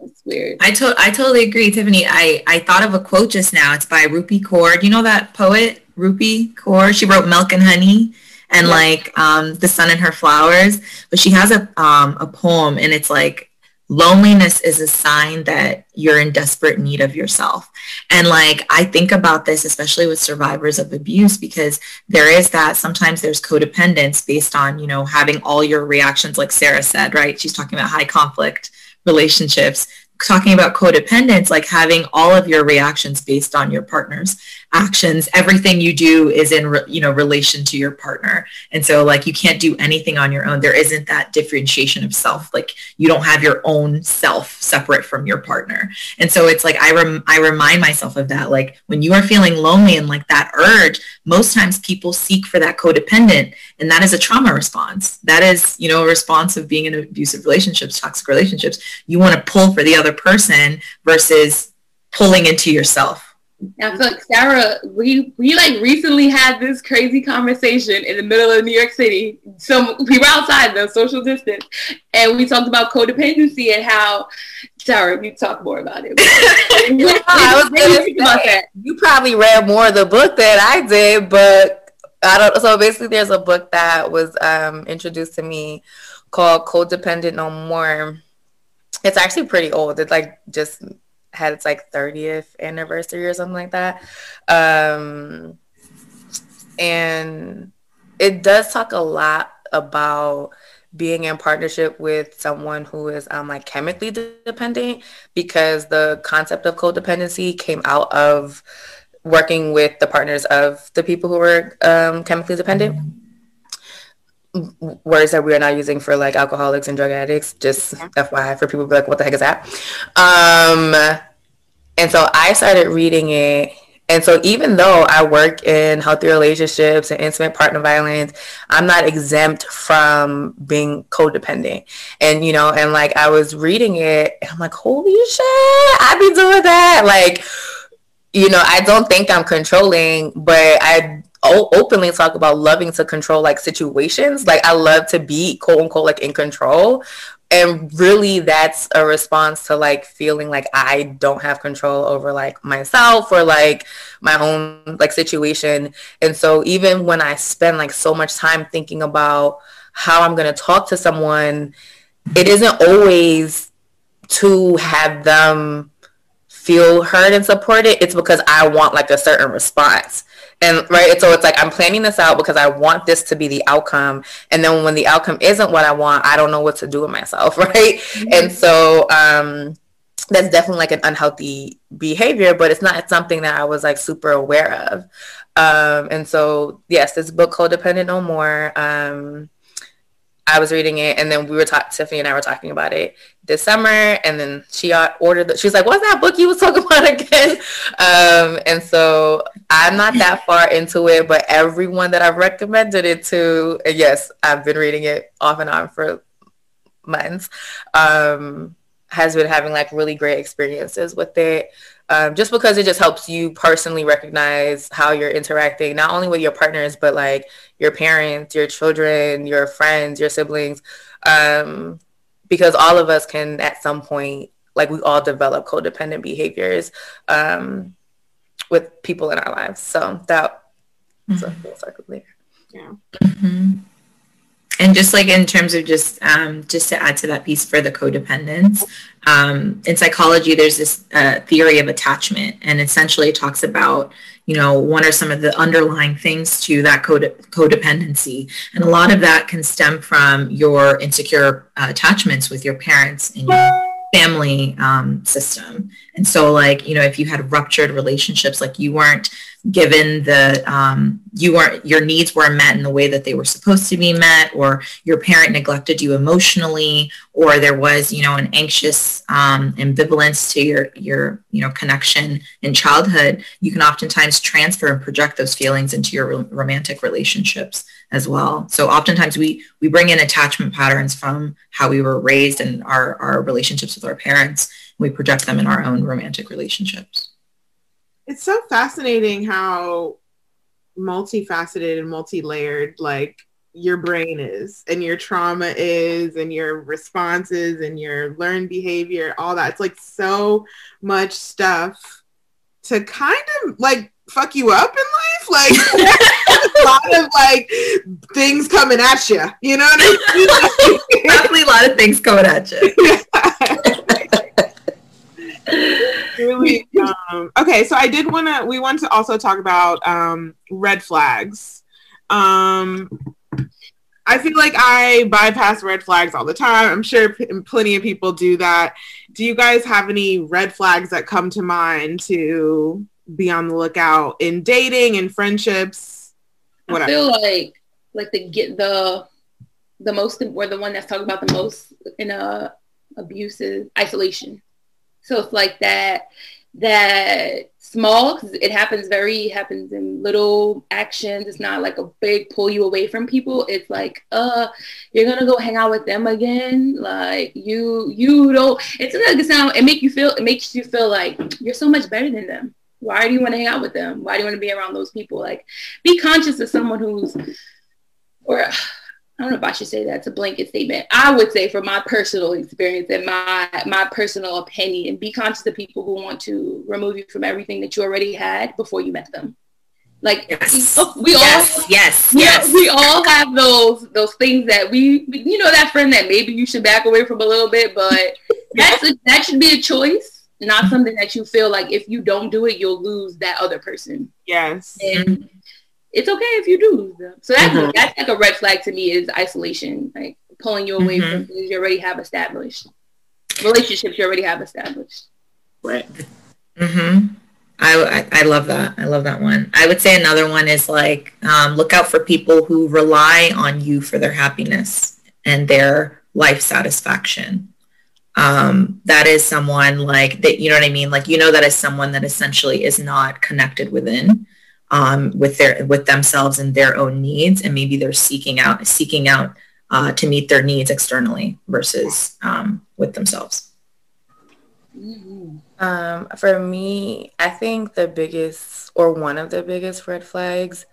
It's weird. I to- I totally agree, Tiffany. I, I thought of a quote just now. It's by Rupi Kaur. Do you know that poet, Rupi Kaur? She wrote Milk and Honey and yeah. like um, The Sun and Her Flowers. But she has a um, a poem and it's like loneliness is a sign that you're in desperate need of yourself. And like, I think about this, especially with survivors of abuse, because there is that sometimes there's codependence based on, you know, having all your reactions, like Sarah said, right? She's talking about high conflict relationships talking about codependence, like having all of your reactions based on your partner's actions, everything you do is in, re- you know, relation to your partner. And so like you can't do anything on your own. There isn't that differentiation of self. Like you don't have your own self separate from your partner. And so it's like, I, rem- I remind myself of that. Like when you are feeling lonely and like that urge, most times people seek for that codependent and that is a trauma response. That is, you know, a response of being in abusive relationships, toxic relationships. You want to pull for the other other person versus pulling into yourself. I feel like Sarah, we we like recently had this crazy conversation in the middle of New York City. So we were outside the social distance, and we talked about codependency and how Sarah, you talk more about it. (laughs) yeah, (laughs) I was gonna say, about that. You probably read more of the book than I did, but I don't. So basically, there's a book that was um, introduced to me called "Codependent No More." it's actually pretty old. It's like just had its like 30th anniversary or something like that. Um, and it does talk a lot about being in partnership with someone who is um, like chemically dependent because the concept of codependency came out of working with the partners of the people who were um, chemically dependent words that we are now using for like alcoholics and drug addicts. Just FYI for people be like, what the heck is that? Um, and so I started reading it. And so even though I work in healthy relationships and intimate partner violence, I'm not exempt from being codependent. And you know, and like I was reading it I'm like, holy shit, I be doing that. Like, you know, I don't think I'm controlling, but I openly talk about loving to control like situations. Like I love to be quote unquote like in control. And really that's a response to like feeling like I don't have control over like myself or like my own like situation. And so even when I spend like so much time thinking about how I'm going to talk to someone, it isn't always to have them feel heard and supported. It's because I want like a certain response and right so it's like i'm planning this out because i want this to be the outcome and then when the outcome isn't what i want i don't know what to do with myself (laughs) right mm-hmm. and so um that's definitely like an unhealthy behavior but it's not something that i was like super aware of um and so yes this book codependent no more um I was reading it, and then we were talking. Tiffany and I were talking about it this summer, and then she ordered. The, she was like, "What's that book you was talking (laughs) about again?" Um, and so I'm not that (laughs) far into it, but everyone that I've recommended it to, yes, I've been reading it off and on for months, um, has been having like really great experiences with it um, just because it just helps you personally recognize how you're interacting not only with your partners but like your parents your children your friends your siblings um, because all of us can at some point like we all develop codependent behaviors um, with people in our lives. So that mm-hmm. a full circle there. Yeah. Mm-hmm. And just like in terms of just um, just to add to that piece for the codependence um, in psychology there's this uh, theory of attachment and essentially it talks about you know what are some of the underlying things to that code- codependency? And a lot of that can stem from your insecure uh, attachments with your parents and your family um, system. And so like you know if you had ruptured relationships like you weren't given the um, you weren't your needs weren't met in the way that they were supposed to be met or your parent neglected you emotionally or there was you know an anxious um, ambivalence to your your you know connection in childhood you can oftentimes transfer and project those feelings into your romantic relationships as well. So oftentimes we we bring in attachment patterns from how we were raised and our our relationships with our parents we project them in our own romantic relationships it's so fascinating how multifaceted and multi-layered like your brain is and your trauma is and your responses and your learned behavior all that. It's like so much stuff to kind of like fuck you up in life. Like (laughs) a lot of like things coming at you you know what i mean? (laughs) Definitely a lot of things coming at you (laughs) really um, okay so i did want to we want to also talk about um, red flags um, I feel like I bypass red flags all the time. I'm sure p- plenty of people do that. Do you guys have any red flags that come to mind to be on the lookout in dating and friendships? Whatever. I feel like like the get the the most or the one that's talking about the most in a abusive isolation. So it's like that that small because it happens very happens in little actions. It's not like a big pull you away from people. It's like uh you're gonna go hang out with them again? Like you you don't it's like sound it make you feel it makes you feel like you're so much better than them. Why do you want to hang out with them? Why do you want to be around those people? Like be conscious of someone who's or I don't know if I should say that. It's a blanket statement. I would say, from my personal experience and my my personal opinion, be conscious of people who want to remove you from everything that you already had before you met them. Like yes. we, yes. all, yes, we, yes, we all have those those things that we, you know, that friend that maybe you should back away from a little bit, but (laughs) that's a, that should be a choice, not something that you feel like if you don't do it, you'll lose that other person. Yes, and it's okay if you do lose them. So that's mm-hmm. that's like a red flag to me is isolation, like pulling you away mm-hmm. from things you already have established, relationships you already have established. Right. Mm-hmm. I, I, I love that. I love that one. I would say another one is like um, look out for people who rely on you for their happiness and their life satisfaction. Um, that is someone like that. You know what I mean? Like you know that is someone that essentially is not connected within um, with their with themselves and their own needs, and maybe they're seeking out seeking out uh, to meet their needs externally versus um, with themselves. Um, for me, I think the biggest or one of the biggest red flags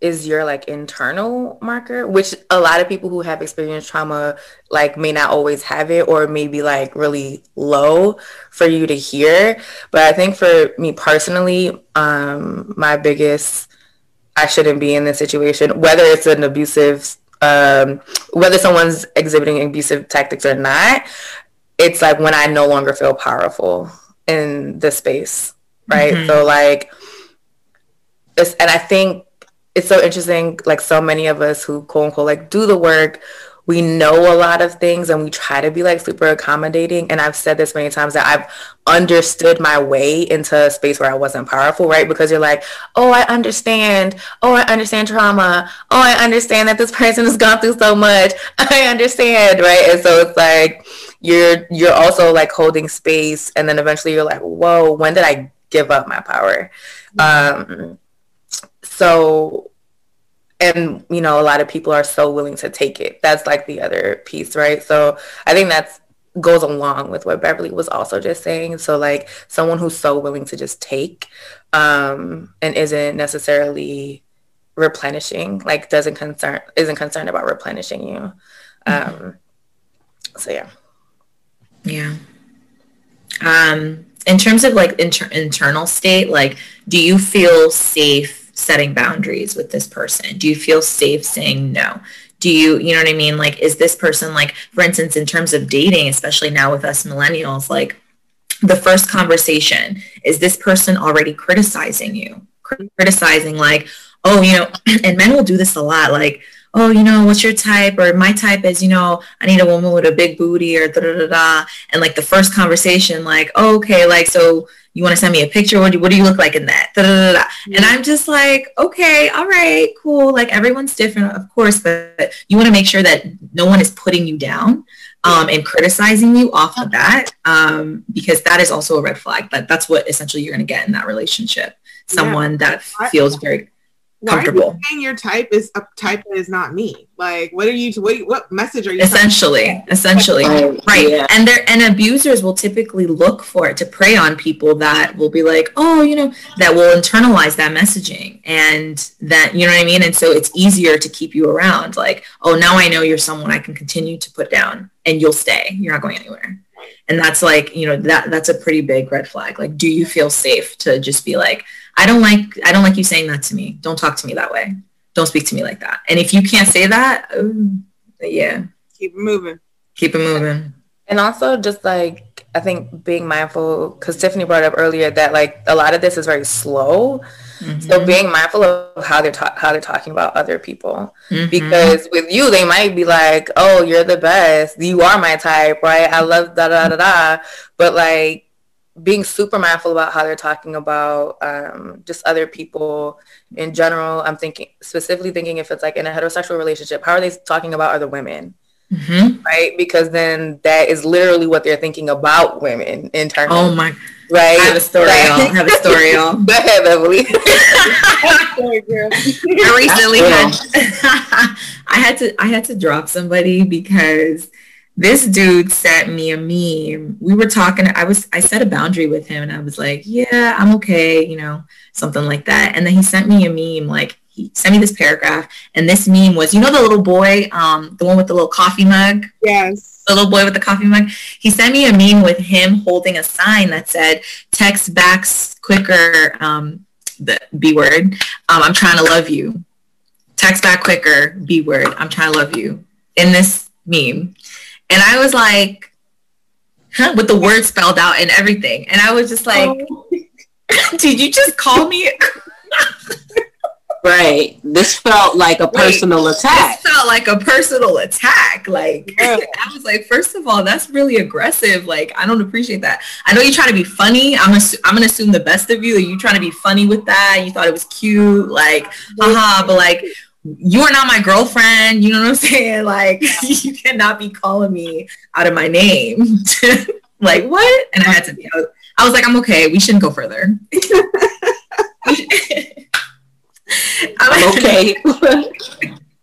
is your like internal marker, which a lot of people who have experienced trauma like may not always have it or maybe like really low for you to hear. But I think for me personally, um, my biggest I shouldn't be in this situation, whether it's an abusive um, whether someone's exhibiting abusive tactics or not, it's like when I no longer feel powerful in the space. Right. Mm-hmm. So like it's, and I think it's so interesting like so many of us who quote unquote like do the work we know a lot of things and we try to be like super accommodating. And i've said this many times that i've understood my way into a space where i wasn't powerful right? Because you're like oh i understand. Oh i understand trauma. Oh i understand that this (laughs) person has gone through so much. I understand right? And so it's like you're you're also like holding space and then eventually you're like whoa when did i give up my power? Mm-hmm. um so and you know a lot of people are so willing to take it. That's like the other piece right? So i think that's goes along with what beverly was also just saying. So like someone who's so willing to just take um and isn't necessarily replenishing like doesn't concern isn't concerned about replenishing you. Mm-hmm. um so yeah. Yeah. Um in terms of like inter- internal state like do you feel safe setting boundaries with this person? Do you feel safe saying no? Do you, you know what I mean? Like, is this person like, for instance, in terms of dating, especially now with us millennials, like the first conversation, is this person already criticizing you? Criticizing like, oh, you know, (clears throat) and men will do this a lot, like, oh, you know, what's your type? Or my type is, you know, I need a woman with a big booty or da da da da. And like the first conversation, like, oh, okay, like, so you want to send me a picture? What do, what do you look like in that? Da, da, da. And I'm just like, okay, all right, cool. Like everyone's different, of course, but you want to make sure that no one is putting you down um, and criticizing you off the bat um, because that is also a red flag. But that's what essentially you're going to get in that relationship. Someone yeah. that feels very comfortable. Why saying your type is a type that is not me? Like, what are you? What what message are you? Essentially, essentially, right? Yeah. And there and abusers will typically look for it to prey on people that will be like, oh, you know, that will internalize that messaging, and that you know what I mean. And so it's easier to keep you around. Like, oh, now I know you're someone I can continue to put down, and you'll stay. You're not going anywhere. And that's like, you know, that that's a pretty big red flag. Like, do you feel safe to just be like, I don't like I don't like you saying that to me. Don't talk to me that way. Don't speak to me like that. And if you can't say that, yeah, keep it moving. Keep it moving. And also just like I think being mindful because Tiffany brought up earlier that like a lot of this is very slow. Mm-hmm. So being mindful of how they're ta- how they're talking about other people, mm-hmm. because with you they might be like, "Oh, you're the best. You are my type, right? I love da da da da." But like being super mindful about how they're talking about um, just other people in general. I'm thinking specifically thinking if it's like in a heterosexual relationship, how are they talking about other women? Mm-hmm. Right, because then that is literally what they're thinking about women in terms. Oh my! Right, I have a story. I have a story. (laughs) Go ahead, Beverly. (laughs) I recently had (laughs) I had to I had to drop somebody because this dude sent me a meme. We were talking, I was I set a boundary with him and I was like, yeah, I'm okay, you know, something like that. And then he sent me a meme, like he sent me this paragraph and this meme was, you know the little boy, um, the one with the little coffee mug? Yes. The little boy with the coffee mug. He sent me a meme with him holding a sign that said, text back quicker, um, the B word. Um, I'm trying to love you. Text back quicker, B word. I'm trying to love you. In this meme. And I was like, huh, with the word spelled out and everything. And I was just like, oh. (laughs) did you just call me? right. This felt like a personal Wait, attack. This felt like a personal attack. Like yeah. (laughs) I was like, first of all, that's really aggressive. Like I don't appreciate that. I know you're trying to be funny. I'm assu- I'm gonna assume the best of you. Are you trying to be funny with that? You thought it was cute, like haha. Uh-huh, but like you are not my girlfriend. You know what I'm (laughs) saying? Like, (laughs) you cannot be calling me out of my name. (laughs) like, what? And I had to be, I was, I was like, I'm okay. We shouldn't go further. I'm okay.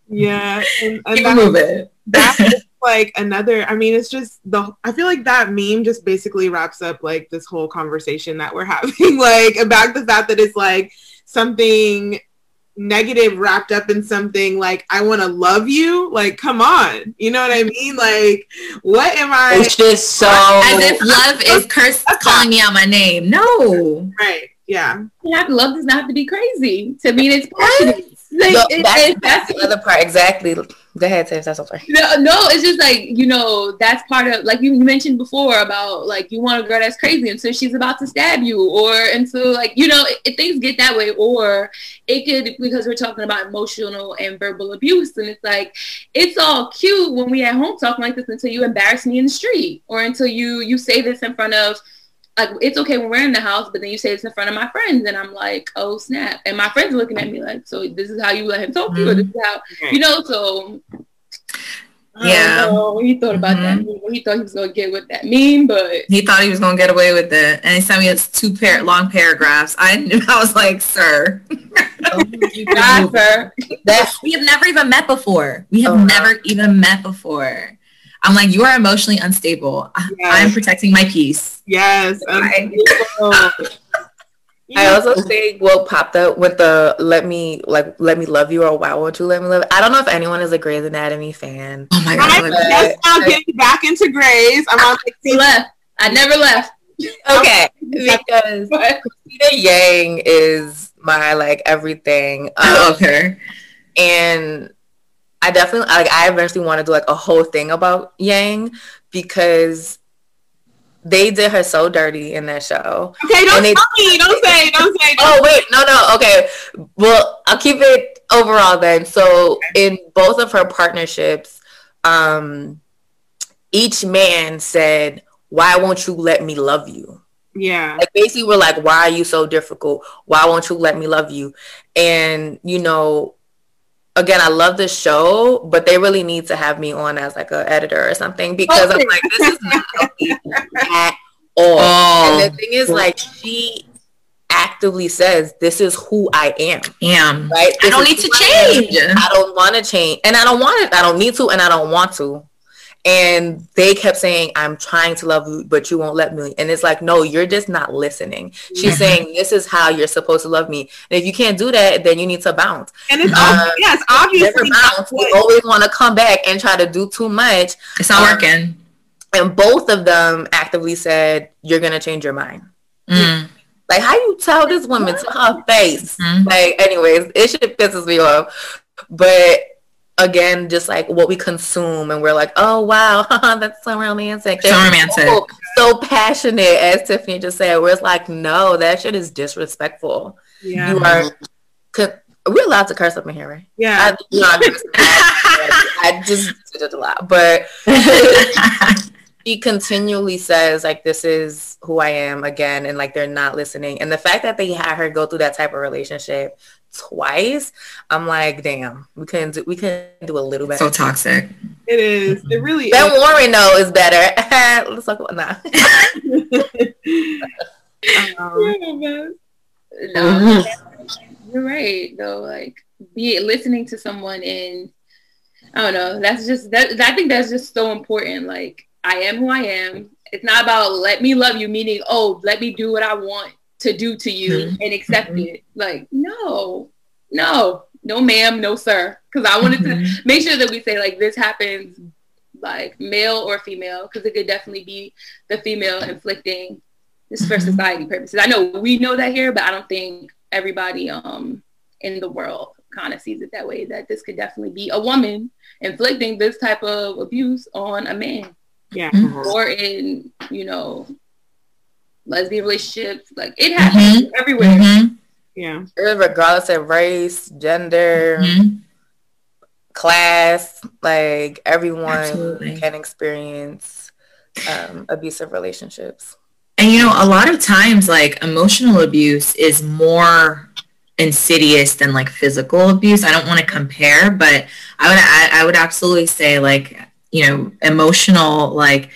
yeah. And, and Keep that, moving. That's like another, I mean, it's just the, I feel like that meme just basically wraps up like this whole conversation that we're having. like, about the fact that it's like something negative wrapped up in something like I want to love you. Like, come on, you know what I mean? Like, what am I? It's just so as if love is cursed calling me out my name. No, right? Yeah, you have love does not have to be crazy to mean it's passionate. Like, no, that's, it, that's the other part exactly. Go ahead, Tiff. That's okay. No, no, it's just like you know that's part of like you mentioned before about like you want a girl that's crazy and so she's about to stab you, or and so like you know if things get that way, or it could because we're talking about emotional and verbal abuse, and it's like it's all cute when we at home talking like this until you embarrass me in the street, or until you you say this in front of like it's okay when we're in the house, but then you say it's in front of my friends, and I'm like, oh snap! And my friends are looking at me like, so this is how you let him talk to you, or this is how you know. So yeah, he thought about mm-hmm. that. He thought he was gonna get with that meme, but he thought he was gonna get away with it. And he sent me his two pair long paragraphs. I knew (laughs) I was like, sir, not (laughs) sir. That we have never even met before. We have oh, never even met before. I'm like, you are emotionally unstable. Yes. I'm protecting my peace. Yes. (laughs) I also think what popped up with the let me like let me love you or why won't you let me love? I don't know if anyone is a Grey's Anatomy fan. Oh my god! I'm just now getting back into Grey's. I'm on like left. I never left. Okay, (laughs) because Cristina Yang is my like everything. Um, I love her, and I definitely like I eventually want to do like a whole thing about Yang because they did her so dirty in that show. Okay, don't they, me. Don't say. Don't say. Don't oh wait, no, no. Okay, well, I'll keep it overall then. So in both of her partnerships, um, each man said, "Why won't you let me love you?" Yeah. Like basically, we're like, "Why are you so difficult? Why won't you let me love you?" And you know, again, I love the show, but they really need to have me on as like an editor or something because okay. I'm like, this is not healthy at all. (laughs) Oh. And the thing is, like, she actively says, "This is who I am." Am right? This I don't need to change. I, I don't want to change, and I don't want it. I don't need to, and I don't want to. And they kept saying, "I'm trying to love you, but you won't let me." And it's like, no, you're just not listening. She's mm-hmm. saying, "This is how you're supposed to love me." And if you can't do that, then you need to bounce. And it's um, yes, obviously bounce. We always want to come back and try to do too much. It's not um, working. And both of them actively said, "You're gonna change your mind." Mm. Like, how you tell this woman to her face? Mm-hmm. Like, anyways, it should pisses me off. But again, just like what we consume, and we're like, oh wow, (laughs) that's so romantic. So romantic. So, so, passionate, as Tiffany just said. Where it's like, no, that shit is disrespectful. Yeah. You are. We're allowed to curse up in here, right? Yeah. I, I just (laughs) did it a lot, but (laughs) she continually says like this is who I am again and like they're not listening. And the fact that they had her go through that type of relationship twice, I'm like, damn, we couldn't do we couldn't do a little better. So toxic. It is. It really Ben is. Warren though is better. (laughs) Let's talk about that. (laughs) um, (laughs) no, you're right though. Like be listening to someone and I don't know. That's just that. I think that's just so important. Like I am who I am. It's not about let me love you, meaning, oh, let me do what I want to do to you mm-hmm. and accept mm-hmm. it. Like, no, no, no, ma'am, no, sir. Because I wanted mm-hmm. to make sure that we say, like, this happens like male or female, because it could definitely be the female inflicting this for mm-hmm. society purposes. I know we know that here, but I don't think everybody um in the world kind of sees it that way that this could definitely be a woman inflicting this type of abuse on a man yeah. Mm-hmm. Or in, you know, lesbian relationships. Like it happens mm-hmm. everywhere. Mm-hmm. Yeah. Regardless of race, gender, mm-hmm. class, like everyone Absolutely. can experience um, abusive relationships. And you know, a lot of times like emotional abuse is more insidious than like physical abuse. I don't want to compare, but I would I, I would absolutely say like you know, emotional, like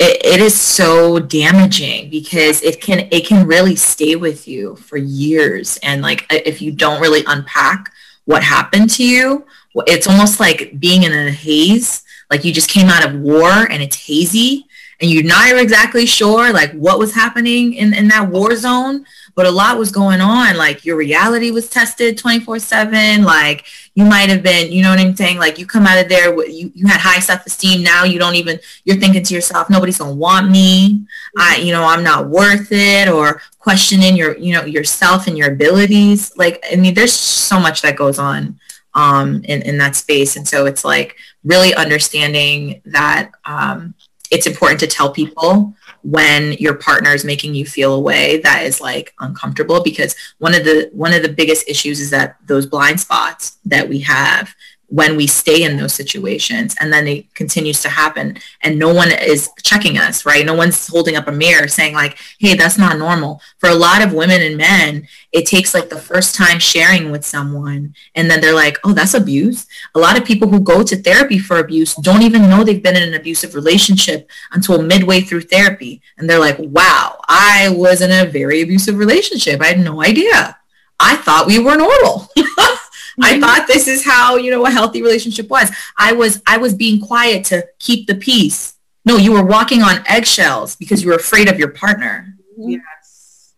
it, it is so damaging because it can it can really stay with you for years. And like if you don't really unpack what happened to you, it's almost like being in a haze. Like you just came out of war and it's hazy and you're not exactly sure like what was happening in, in that war zone but a lot was going on. Like your reality was tested 24 7 like you might have been you know what i'm saying? Like you come out of there you, you had high self-esteem. Now you don't even you're thinking to yourself nobody's gonna want me. I you know i'm not worth it or questioning your you know yourself and your abilities. Like i mean there's so much that goes on um in, in that space. And so it's like really understanding that um it's important to tell people when your partner is making you feel a way that is like uncomfortable because one of the one of the biggest issues is that those blind spots that we have when we stay in those situations and then it continues to happen and no one is checking us right? No one's holding up a mirror saying like hey that's not normal. For a lot of women and men it takes like the first time sharing with someone and then they're like oh that's abuse. A lot of people who go to therapy for abuse don't even know they've been in an abusive relationship until midway through therapy and they're like wow i was in a very abusive relationship. I had no idea. I thought we were normal (laughs) I thought this is how, you know, a healthy relationship was. I was I was being quiet to keep the peace. No, you were walking on eggshells because you were afraid of your partner. Yes.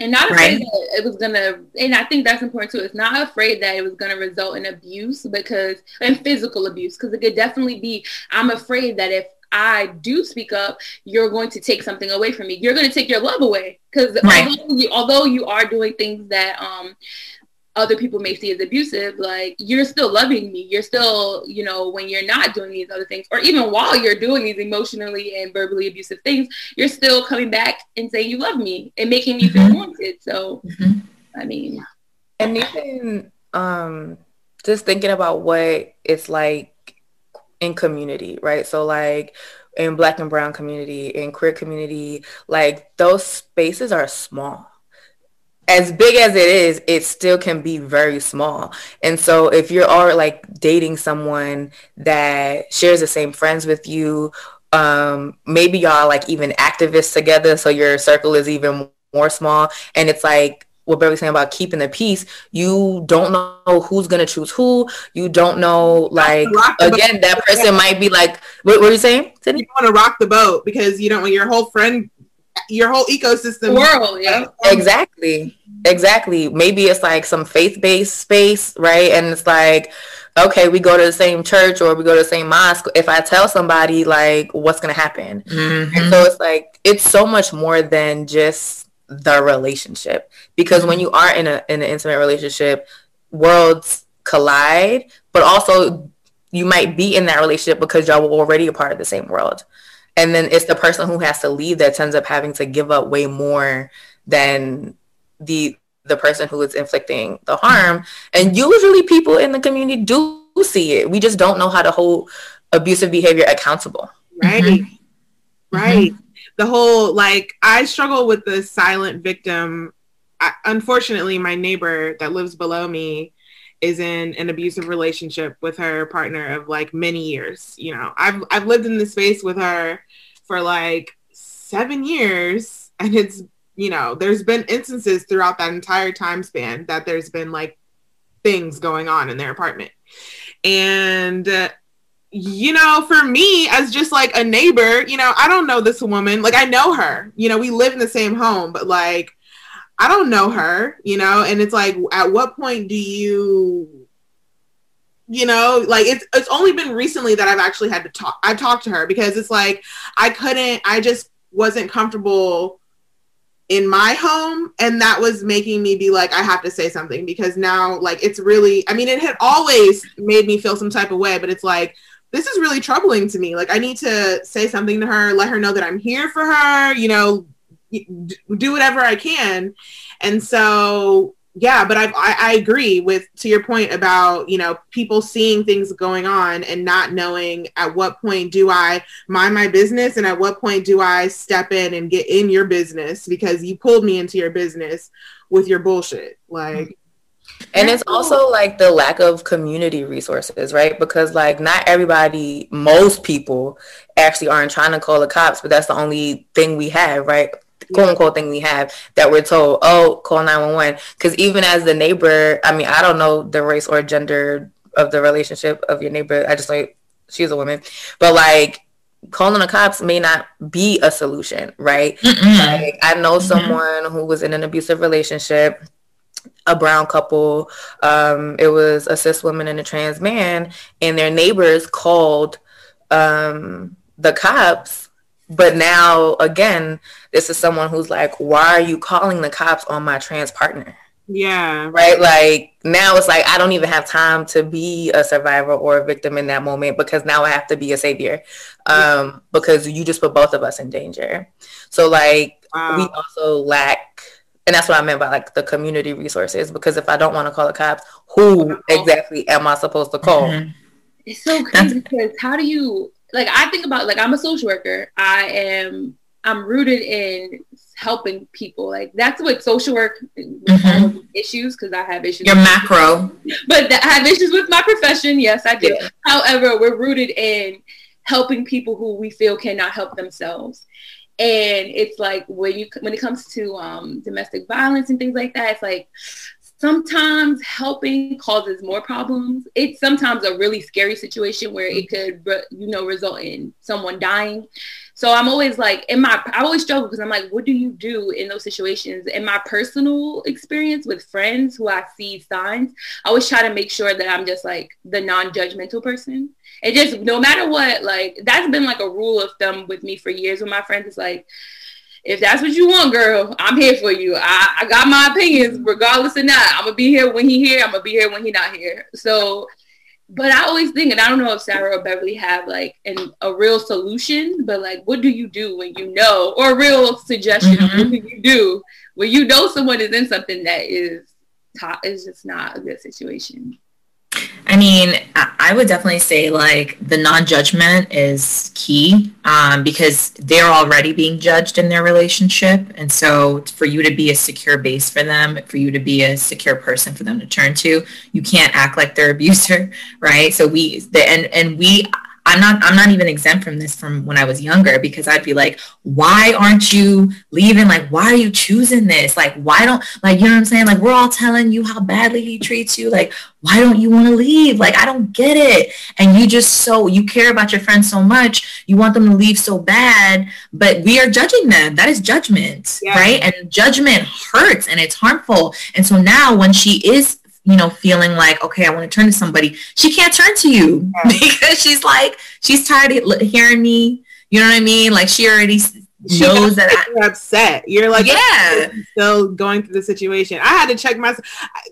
And not afraid right? that it was gonna and I think that's important too. It's not afraid that it was gonna result in abuse because and physical abuse, because it could definitely be I'm afraid that if I do speak up, you're going to take something away from me. You're going to take your love away because right. although, you, although you are doing things that um, other people may see as abusive, like you're still loving me. You're still, you know, when you're not doing these other things, or even while you're doing these emotionally and verbally abusive things, you're still coming back and saying you love me and making me mm-hmm. feel wanted. So, mm-hmm. I mean, and even um, just thinking about what it's like in community, right? So, like in Black and Brown community, in queer community, like those spaces are small as big as it is, it still can be very small. And so if you're all like dating someone that shares the same friends with you, um, maybe y'all like even activists together, so your circle is even more small. And it's like what Beverly's saying about keeping the peace, you don't know who's gonna choose who. You don't know, like again, that person might be like, what, are you saying? Sydney? You want to rock the boat because you don't want your whole friend, your whole ecosystem world, yeah, exactly, exactly. Maybe it's like some faith based space, right? And it's like, okay, we go to the same church or we go to the same mosque. If I tell somebody, like, what's gonna happen? Mm-hmm. And so it's like it's so much more than just the relationship because when you are in a in an intimate relationship worlds collide but also you might be in that relationship because y'all were already a part of the same world and then it's the person who has to leave that ends up having to give up way more than the the person who is inflicting the harm. And usually people in the community do see it. We just don't know how to hold abusive behavior accountable. Right. Mm-hmm. right. Mm-hmm. The whole like I struggle with the silent victim. I, unfortunately, my neighbor that lives below me is in an abusive relationship with her partner of like many years. You know, I've I've lived in this space with her for like seven years, and it's you know, there's been instances throughout that entire time span that there's been like things going on in their apartment, and. Uh, you know, for me as just like a neighbor, you know, I don't know this woman. Like I know her. You know, we live in the same home, but like I don't know her, you know, and it's like at what point do you you know, like it's it's only been recently that I've actually had to talk I talked to her because it's like I couldn't I just wasn't comfortable in my home and that was making me be like I have to say something because now like it's really I mean it had always made me feel some type of way but it's like this is really troubling to me. Like, I need to say something to her, let her know that I'm here for her, you know, do whatever I can. And so, yeah, but I, I, I agree with to your point about you know people seeing things going on and not knowing at what point do I mind my business and at what point do I step in and get in your business because you pulled me into your business with your bullshit. Like, and it's also like the lack of community resources, right? Because like not everybody, most people actually aren't trying to call the cops, but that's the only thing we have, right? Quote unquote thing we have that we're told, oh, call 911. Because even as the neighbor, I mean, I don't know the race or gender of the relationship of your neighbor. I just like, she's a woman. But like, calling the cops may not be a solution, right? Like, I know mm-hmm. someone who was in an abusive relationship a brown couple. Um, it was a cis woman and a trans man, and their neighbors called um, the cops. But now, again, this is someone who's like, "Why are you calling the cops on my trans partner?" Yeah. Right. Like now it's like I don't even have time to be a survivor or a victim in that moment because now I have to be a savior. Um, yeah. because you just put both of us in danger. So like wow. we also lack and that's what I meant by like the community resources. Because if I don't want to call the cops, who exactly am I supposed to call? Mm-hmm. It's so crazy because how do you like? I think about like I'm a social worker. I am I'm rooted in helping people. Like that's what social work mm-hmm. issues because I have issues. Your macro, (laughs) but I have issues with my profession. Yes, I do. Yeah. However, we're rooted in helping people who we feel cannot help themselves and it's like when you when it comes to um, domestic violence and things like that it's like sometimes helping causes more problems. It's sometimes a really scary situation where it could you know result in someone dying. So i'm always like in my i always struggle because i'm like what do you do in those situations? In my personal experience with friends who i see signs i always try to make sure that i'm just like the non-judgmental person. It just no matter what, like that's been like a rule of thumb with me for years with my friends. It's like if that's what you want, girl, I'm here for you. I, I got my opinions, regardless of not. I'm gonna be here when he here. I'm gonna be here when he not here. So, but I always think, and I don't know if Sarah or Beverly have like an, a real solution, but like, what do you do when you know, or a real suggestion? Mm-hmm. What do you do when you know someone is in something that is top is just not a good situation? I mean, I would definitely say like the non-judgment is key um, because they're already being judged in their relationship, and so for you to be a secure base for them, for you to be a secure person for them to turn to, you can't act like their (laughs) abuser, right? So we the and and we I'm not I'm not even exempt from this from when I was younger because I'd be like, why aren't you leaving? Like, why are you choosing this? Like, why don't like you know what I'm saying? Like, we're all telling you how badly he treats you. Like, why don't you want to leave? Like, I don't get it. And you just so you care about your friends so much, you want them to leave so bad, but we are judging them. That is judgment, yeah. right? And judgment hurts and it's harmful. And so now when she is you know, feeling like, okay, I want to turn to somebody, she can't turn to you (laughs) because she's like, she's tired of hearing me. You know what I mean? Like she already knows that I, you're upset. You're like, yeah, still going through the situation. I had to check myself.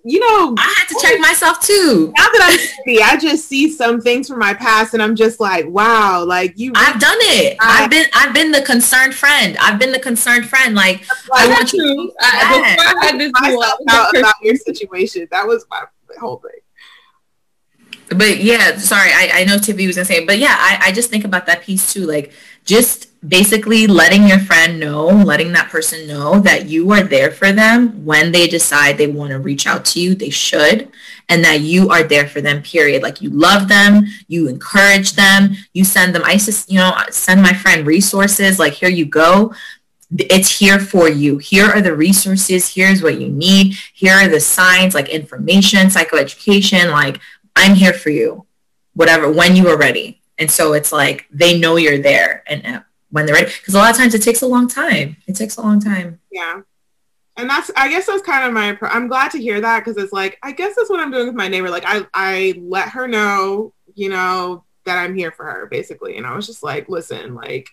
You know, I had to check myself too. Now that I'm see, I just see some things from my past, and I'm just like, wow, like you. I've done it. I, have been, I've been the concerned friend. I've been the concerned friend. Like, I want you. I, I had this myself out about your situation. That was my whole thing but yeah, sorry, I, I know Tiffany was gonna say, but yeah, I, I just think about that piece too. Like just basically letting your friend know, letting that person know that you are there for them when they decide they want to reach out to you, they should, and that you are there for them, period. Like you love them, you encourage them, you send them, I just, you know, send my friend resources, like here you go. It's here for you. Here are the resources. Here's what you need. Here are the signs like information, psychoeducation, like I'm here for you, whatever, when you are ready. And so it's like they know you're there and uh, when they're ready. Because a lot of times it takes a long time. It takes a long time. Yeah. And that's, I guess that's kind of my, I'm glad to hear that because it's like, I guess that's what I'm doing with my neighbor. Like, I, I let her know, you know, that I'm here for her basically. And I was just like, listen, like,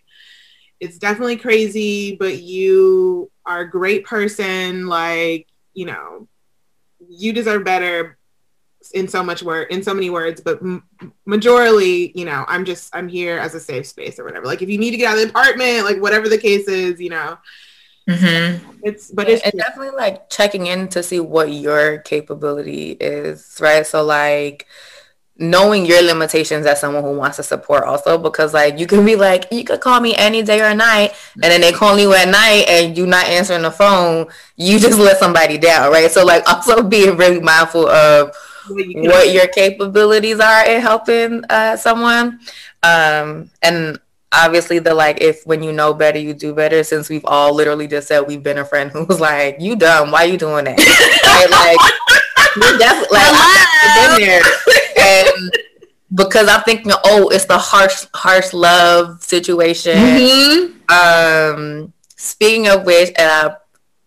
it's definitely crazy, but you are a great person. Like, you know, you deserve better in so much word in so many words but m- majorly you know i'm just i'm here as a safe space or whatever. Like if you need to get out of the apartment like whatever the case is you know. Mm-hmm. it's but it's, it's definitely like checking in to see what your capability is right? So like knowing your limitations as someone who wants to support also because like you can be like you could call me any day or night and then they call you at night and you're not answering the phone you just let somebody down right? So like (laughs) also being really mindful of what your capabilities are in helping uh, someone. Um, and obviously the like if when you know better you do better. Since we've all literally just said we've been a friend who was like you dumb. Why you doing that? Right? like you definitely like (laughs) I've been there. And because I'm thinking oh it's the harsh harsh love situation. Mm-hmm. um speaking of which and I,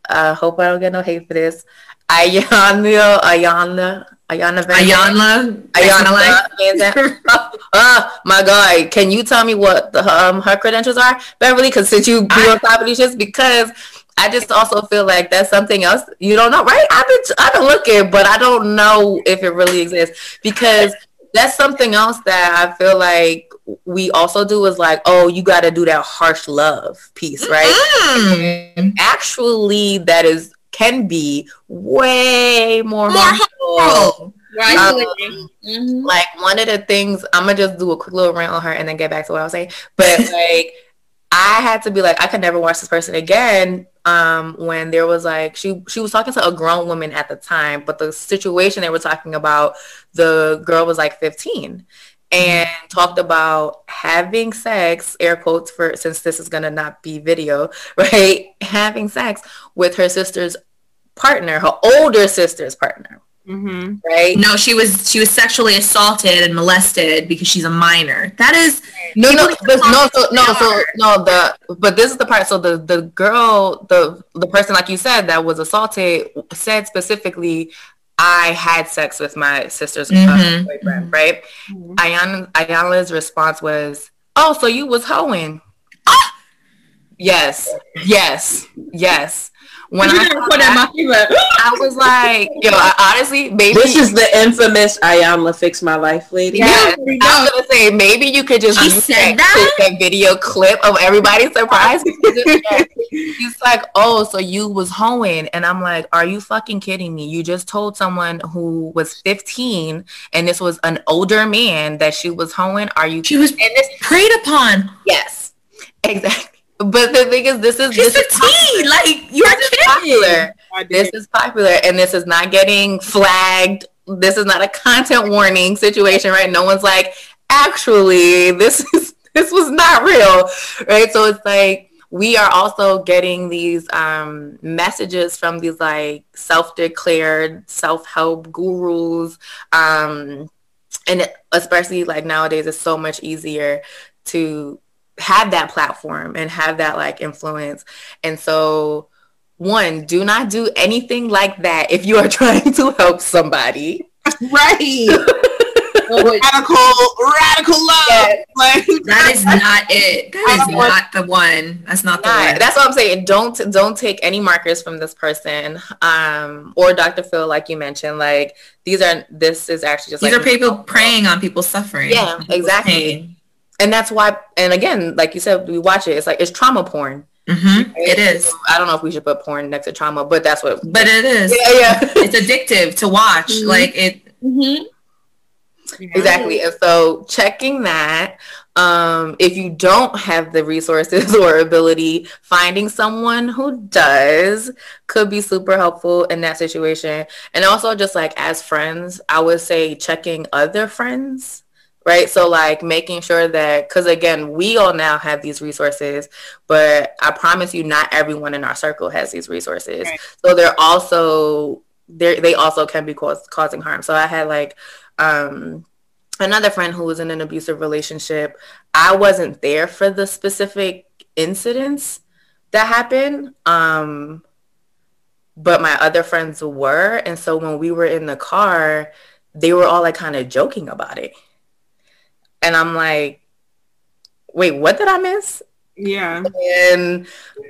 I hope I don't get no hate for this Iyanla Iyanla Iyanla Iyanla Iyanla Iyanla Oh (laughs) my god, can you tell me what the, um her credentials are, Beverly? Because since you be on top of these shits, because I just also feel like that's something else you don't know, right? I've been I've been looking, but I don't know if it really exists because that's something else that I feel like we also do is like, oh, you got to do that harsh love piece, right? Mm. Actually, that is can be way more, more harmful. Right. Um, mm-hmm. Like one of the things, I'm gonna just do a quick little rant on her and then get back to what I was saying. But (laughs) like, I had to be like, I could never watch this person again. Um, when there was like, she she was talking to a grown woman at the time, but the situation they were talking about, the girl was like 15 and talked about having sex, air quotes for since this is gonna not be video, (laughs) right? Having sex with her sister's partner, her older sister's partner. Mm-hmm. Right? No, she was she was sexually assaulted and molested because she's a minor. That is no, no, but no, so no, so no. The but this is the part. So the the girl, the the person, like you said, that was assaulted, said specifically, I had sex with my sister's mm-hmm. boyfriend, mm-hmm. right? Mm-hmm. Iyanla, Iyanla's response was, "Oh, so you was hoeing." Ah! Yes, yes, yes when I, that, I was like, (laughs) yo, I, honestly, maybe this is the infamous Iyanla fix my life lady. Yeah, I was gonna say maybe you could just use that, that? that video clip of everybody surprised. (laughs) He's like, oh, so you was hoeing, and I'm like, are you fucking kidding me? You just told someone who was 15, and this was an older man that she was hoeing. Are you? She was and this preyed upon. Yes, exactly. But the thing is, this is this is teen. Like you're popular. This is popular, and this is not getting flagged. This is not a content warning situation, right? No one's like actually this (laughs) is this was not real, right? So it's like we are also getting these um, messages from these like self-declared self-help gurus um, and especially like nowadays it's so much easier to have that platform and have that like influence and so one do not do anything like that if you are (laughs) trying to help somebody right (laughs) radical, radical love. Yes. Like that (laughs) is not it. That is not the one. That's not the one. That's what I'm saying. Don't don't take any markers from this person, um, or Dr. Phil, like you mentioned. Like these are this is actually just these like, are people preying on people suffering. Yeah, exactly. Pain. And that's why. And again, like you said, we watch it. It's like it's trauma porn. Mm-hmm. Right? It is. I don't know if we should put porn next to trauma, but that's what. But it is. Yeah, yeah. (laughs) it's addictive to watch. Mm-hmm. Like it. Mm-hmm. Exactly. And so checking that, um, if you don't have the resources (laughs) or ability, finding someone who does could be super helpful in that situation. And also just like as friends, I would say checking other friends right so like making sure that because again we all now have these resources but i promise you not everyone in our circle has these resources right. so they're also they they also can be cause, causing harm so i had like um, another friend who was in an abusive relationship. I wasn't there for the specific incidents that happened. Um, but my other friends were. And so when we were in the car, they were all like kind of joking about it. And I'm like, wait, what did I miss? Yeah. And,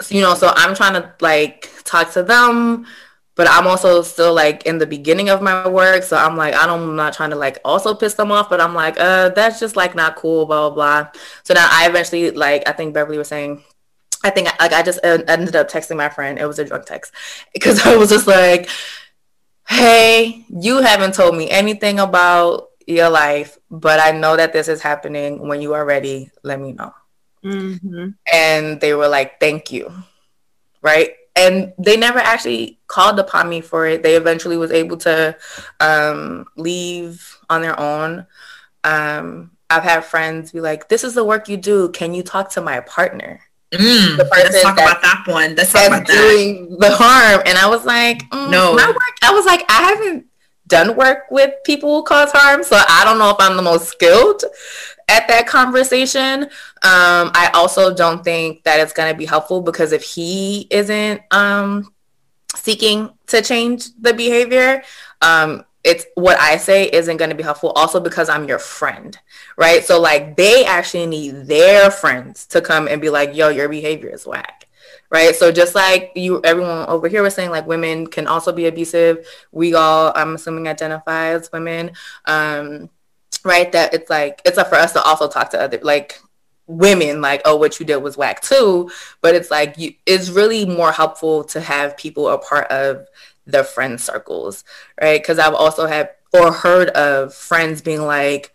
you know, so I'm trying to like talk to them but I'm also still like in the beginning of my work. So I'm like, I don't, I'm not trying to like also piss them off, but I'm like, uh, that's just like not cool, blah, blah, blah. So now I eventually like, I think Beverly was saying, I think like I just ended up texting my friend. It was a drunk text (laughs) because I was just like, hey, you haven't told me anything about your life, but I know that this is happening. When you are ready, let me know. Mm-hmm. And they were like, thank you. Right and they never actually called upon me for it. They eventually was able to um, leave on their own. Um, I've had friends be like, "This is the work you do. Can you talk to my partner?" Mm, let's talk about that one. Let's talk about doing that. the harm. And I was like, mm, no. My work. I was like, I haven't done work with people who cause harm, so I don't know if I'm the most skilled at that conversation. Um, I also don't think that it's going to be helpful because if he isn't um, seeking to change the behavior, um, it's what I say isn't going to be helpful. Also because I'm your friend, right? So like they actually need their friends to come and be like, "Yo, your behavior is whack." Right. So just like you, everyone over here was saying, like women can also be abusive. We all, I'm assuming, identify as women. Um, right that it's like it's up for us to also talk to other like women like oh what you did was whack too but it's like you it's really more helpful to have people a part of the friend circles right because i've also had or heard of friends being like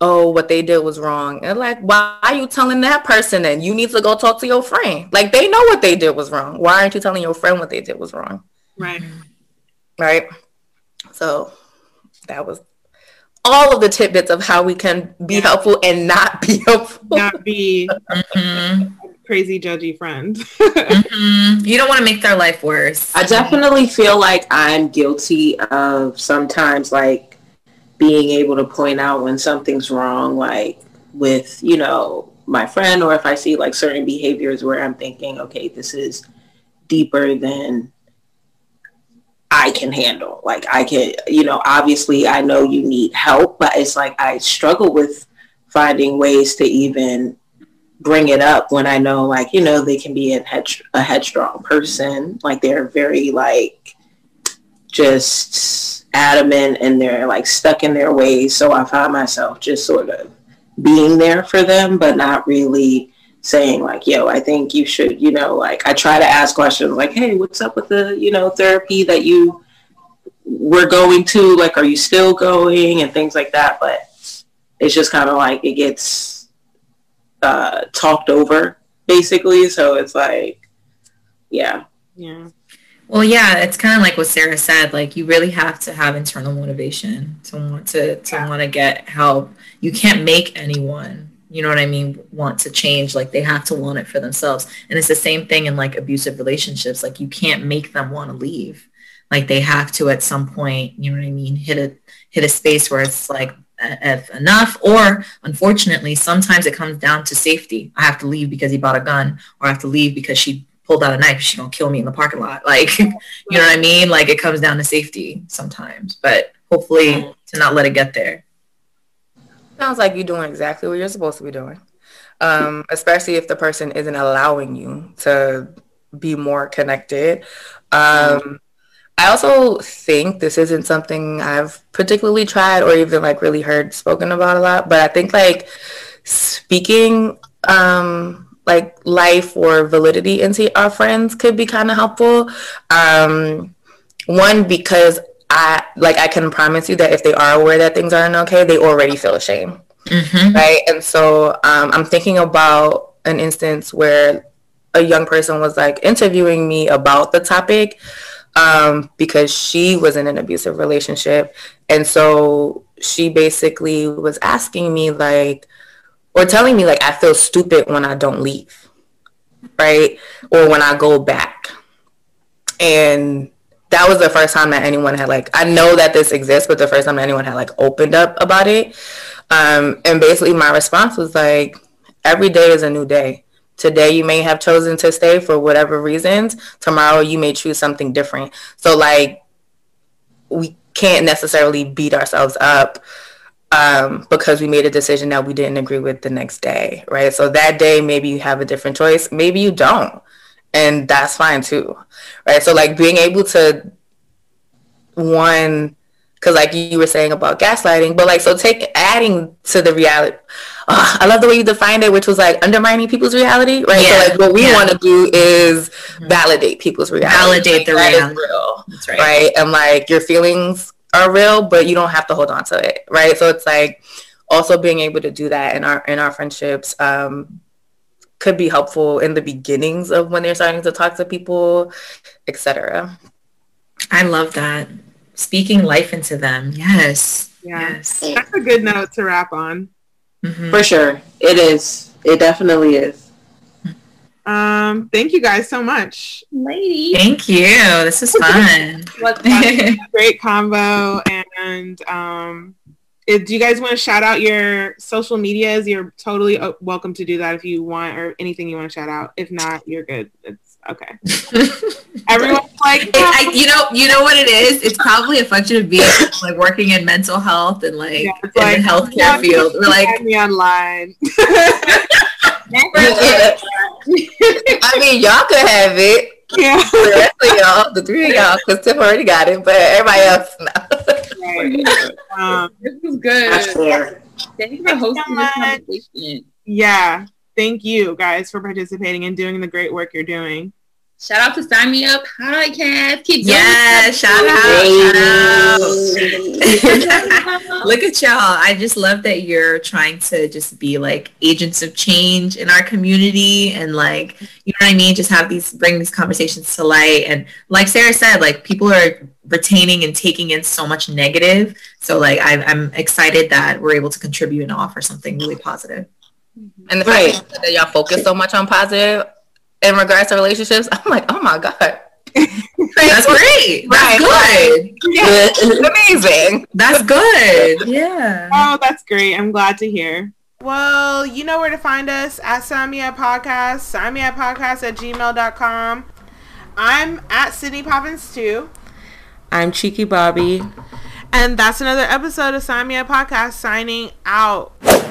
oh what they did was wrong and like why are you telling that person then you need to go talk to your friend like they know what they did was wrong why aren't you telling your friend what they did was wrong right right so that was all of the tidbits of how we can be yeah. helpful and not be helpful. Not be (laughs) mm-hmm. crazy judgy friend. mm-hmm. You don't want to make their life worse. I definitely feel like I'm guilty of sometimes like being able to point out when something's wrong, like with, you know, my friend or if I see like certain behaviors where I'm thinking, okay, this is deeper than I can handle. Like I can, you know, obviously I know you need help, but it's like I struggle with finding ways to even bring it up when I know like, you know, they can be a, head, a headstrong person. Like they're very like just adamant and they're like stuck in their ways. So I find myself just sort of being there for them, but not really saying like, yo, I think you should, you know, like I try to ask questions like, hey, what's up with the, you know, therapy that you were going to? Like, are you still going and things like that? But it's just kind of like it gets uh, talked over basically. So it's like, yeah. Yeah. Well, yeah, it's kind of like what Sarah said. Like, you really have to have internal motivation to want to to yeah. want to get help. You can't make anyone, you know what I mean, want to change. Like, they have to want it for themselves. And it's the same thing in like abusive relationships. Like, you can't make them want to leave. Like, they have to at some point, you know what I mean, hit a hit a space where it's like enough or unfortunately sometimes it comes down to safety i have to leave because he bought a gun or i have to leave because she pulled out a knife, she's gonna kill me in the parking lot. (laughs) Like, you know what I mean? Like it comes down to safety sometimes, but hopefully to not let it get there. Sounds like you're doing exactly what you're supposed to be doing. Um, especially if the person isn't allowing you to be more connected. Um, I also think this isn't something I've particularly tried or even like really heard spoken about a lot, but I think like speaking um, like life or validity into our friends could be kind of helpful. Um, one because I like I can promise you that if they are aware that things aren't okay, they already feel ashamed, mm-hmm. right? And so um, I'm thinking about an instance where a young person was like interviewing me about the topic um, because she was in an abusive relationship, and so she basically was asking me like or telling me like I feel stupid when I don't leave, right? Or when I go back. And that was the first time that anyone had like I know that this exists, but the first time anyone had like opened up about it. Um, and basically my response was like, every day is a new day. Today you may have chosen to stay for whatever reasons. Tomorrow you may choose something different. So like we can't necessarily beat ourselves up um, because we made a decision that we didn't agree with the next day, right? So that day, maybe you have a different choice, maybe you don't, and that's fine too, right? So like being able to one, because like you were saying about gaslighting, but like so take adding to the reality. Oh, (laughs) I love the way you defined it, which was like undermining people's reality, right? Yeah. So like what we yeah. want to do is validate people's reality, validate the reality, real, That's right. right? And like your feelings are real, but you don't have to hold on to it, right? So it's like also being able to do that in our in our friendships um, could be helpful in the beginnings of when they're starting to talk to people, etc. I love that. Speaking life into them. Yes. Yeah. Yes. That's a good note to wrap on. Mm-hmm. For sure. It is. It definitely is. Um, thank you guys so much. Lady. Thank you. This is (laughs) fun. (laughs) great combo. And um, if, do you guys want to shout out your social medias? You're totally uh, welcome to do that if you want or anything you want to shout out. If not, you're good. It's okay. (laughs) Everyone's like, it, I, you know, you know what it is. It's probably a function of being like working in mental health and like yeah, in like, the healthcare field. We're like me online. (laughs) I mean, y'all could have it. Yeah. (laughs) The rest of y'all, the three of y'all, because Tim already got it, but everybody else, no. right. Um, this was good. Thank you for hosting this conversation. Yeah. Thank you guys for participating and doing the great work you're doing. Shout out to Sign Me Up podcast. Keep yeah, shout out, shout out. Look at y'all. (laughs) I just love that you're trying to just be like agents of change in our community and like, you know what I mean? Just have these, bring these conversations to light. And like Sarah said, like people are retaining and taking in so much negative. So like I, I'm excited that we're able to contribute and offer something really positive. And the fact right. that y'all focus so much on positive, in regards to relationships, I'm like, oh my God. That's (laughs) great. That's good. Yeah. amazing. That's good. Yeah. Oh, that's great. I'm glad to hear. Well, you know where to find us at Samia Podcast, Samia Podcast at gmail.com. I'm at Sydney Poppins too. I'm Cheeky Bobby. And that's another episode of Sign Me Samia Podcast signing out.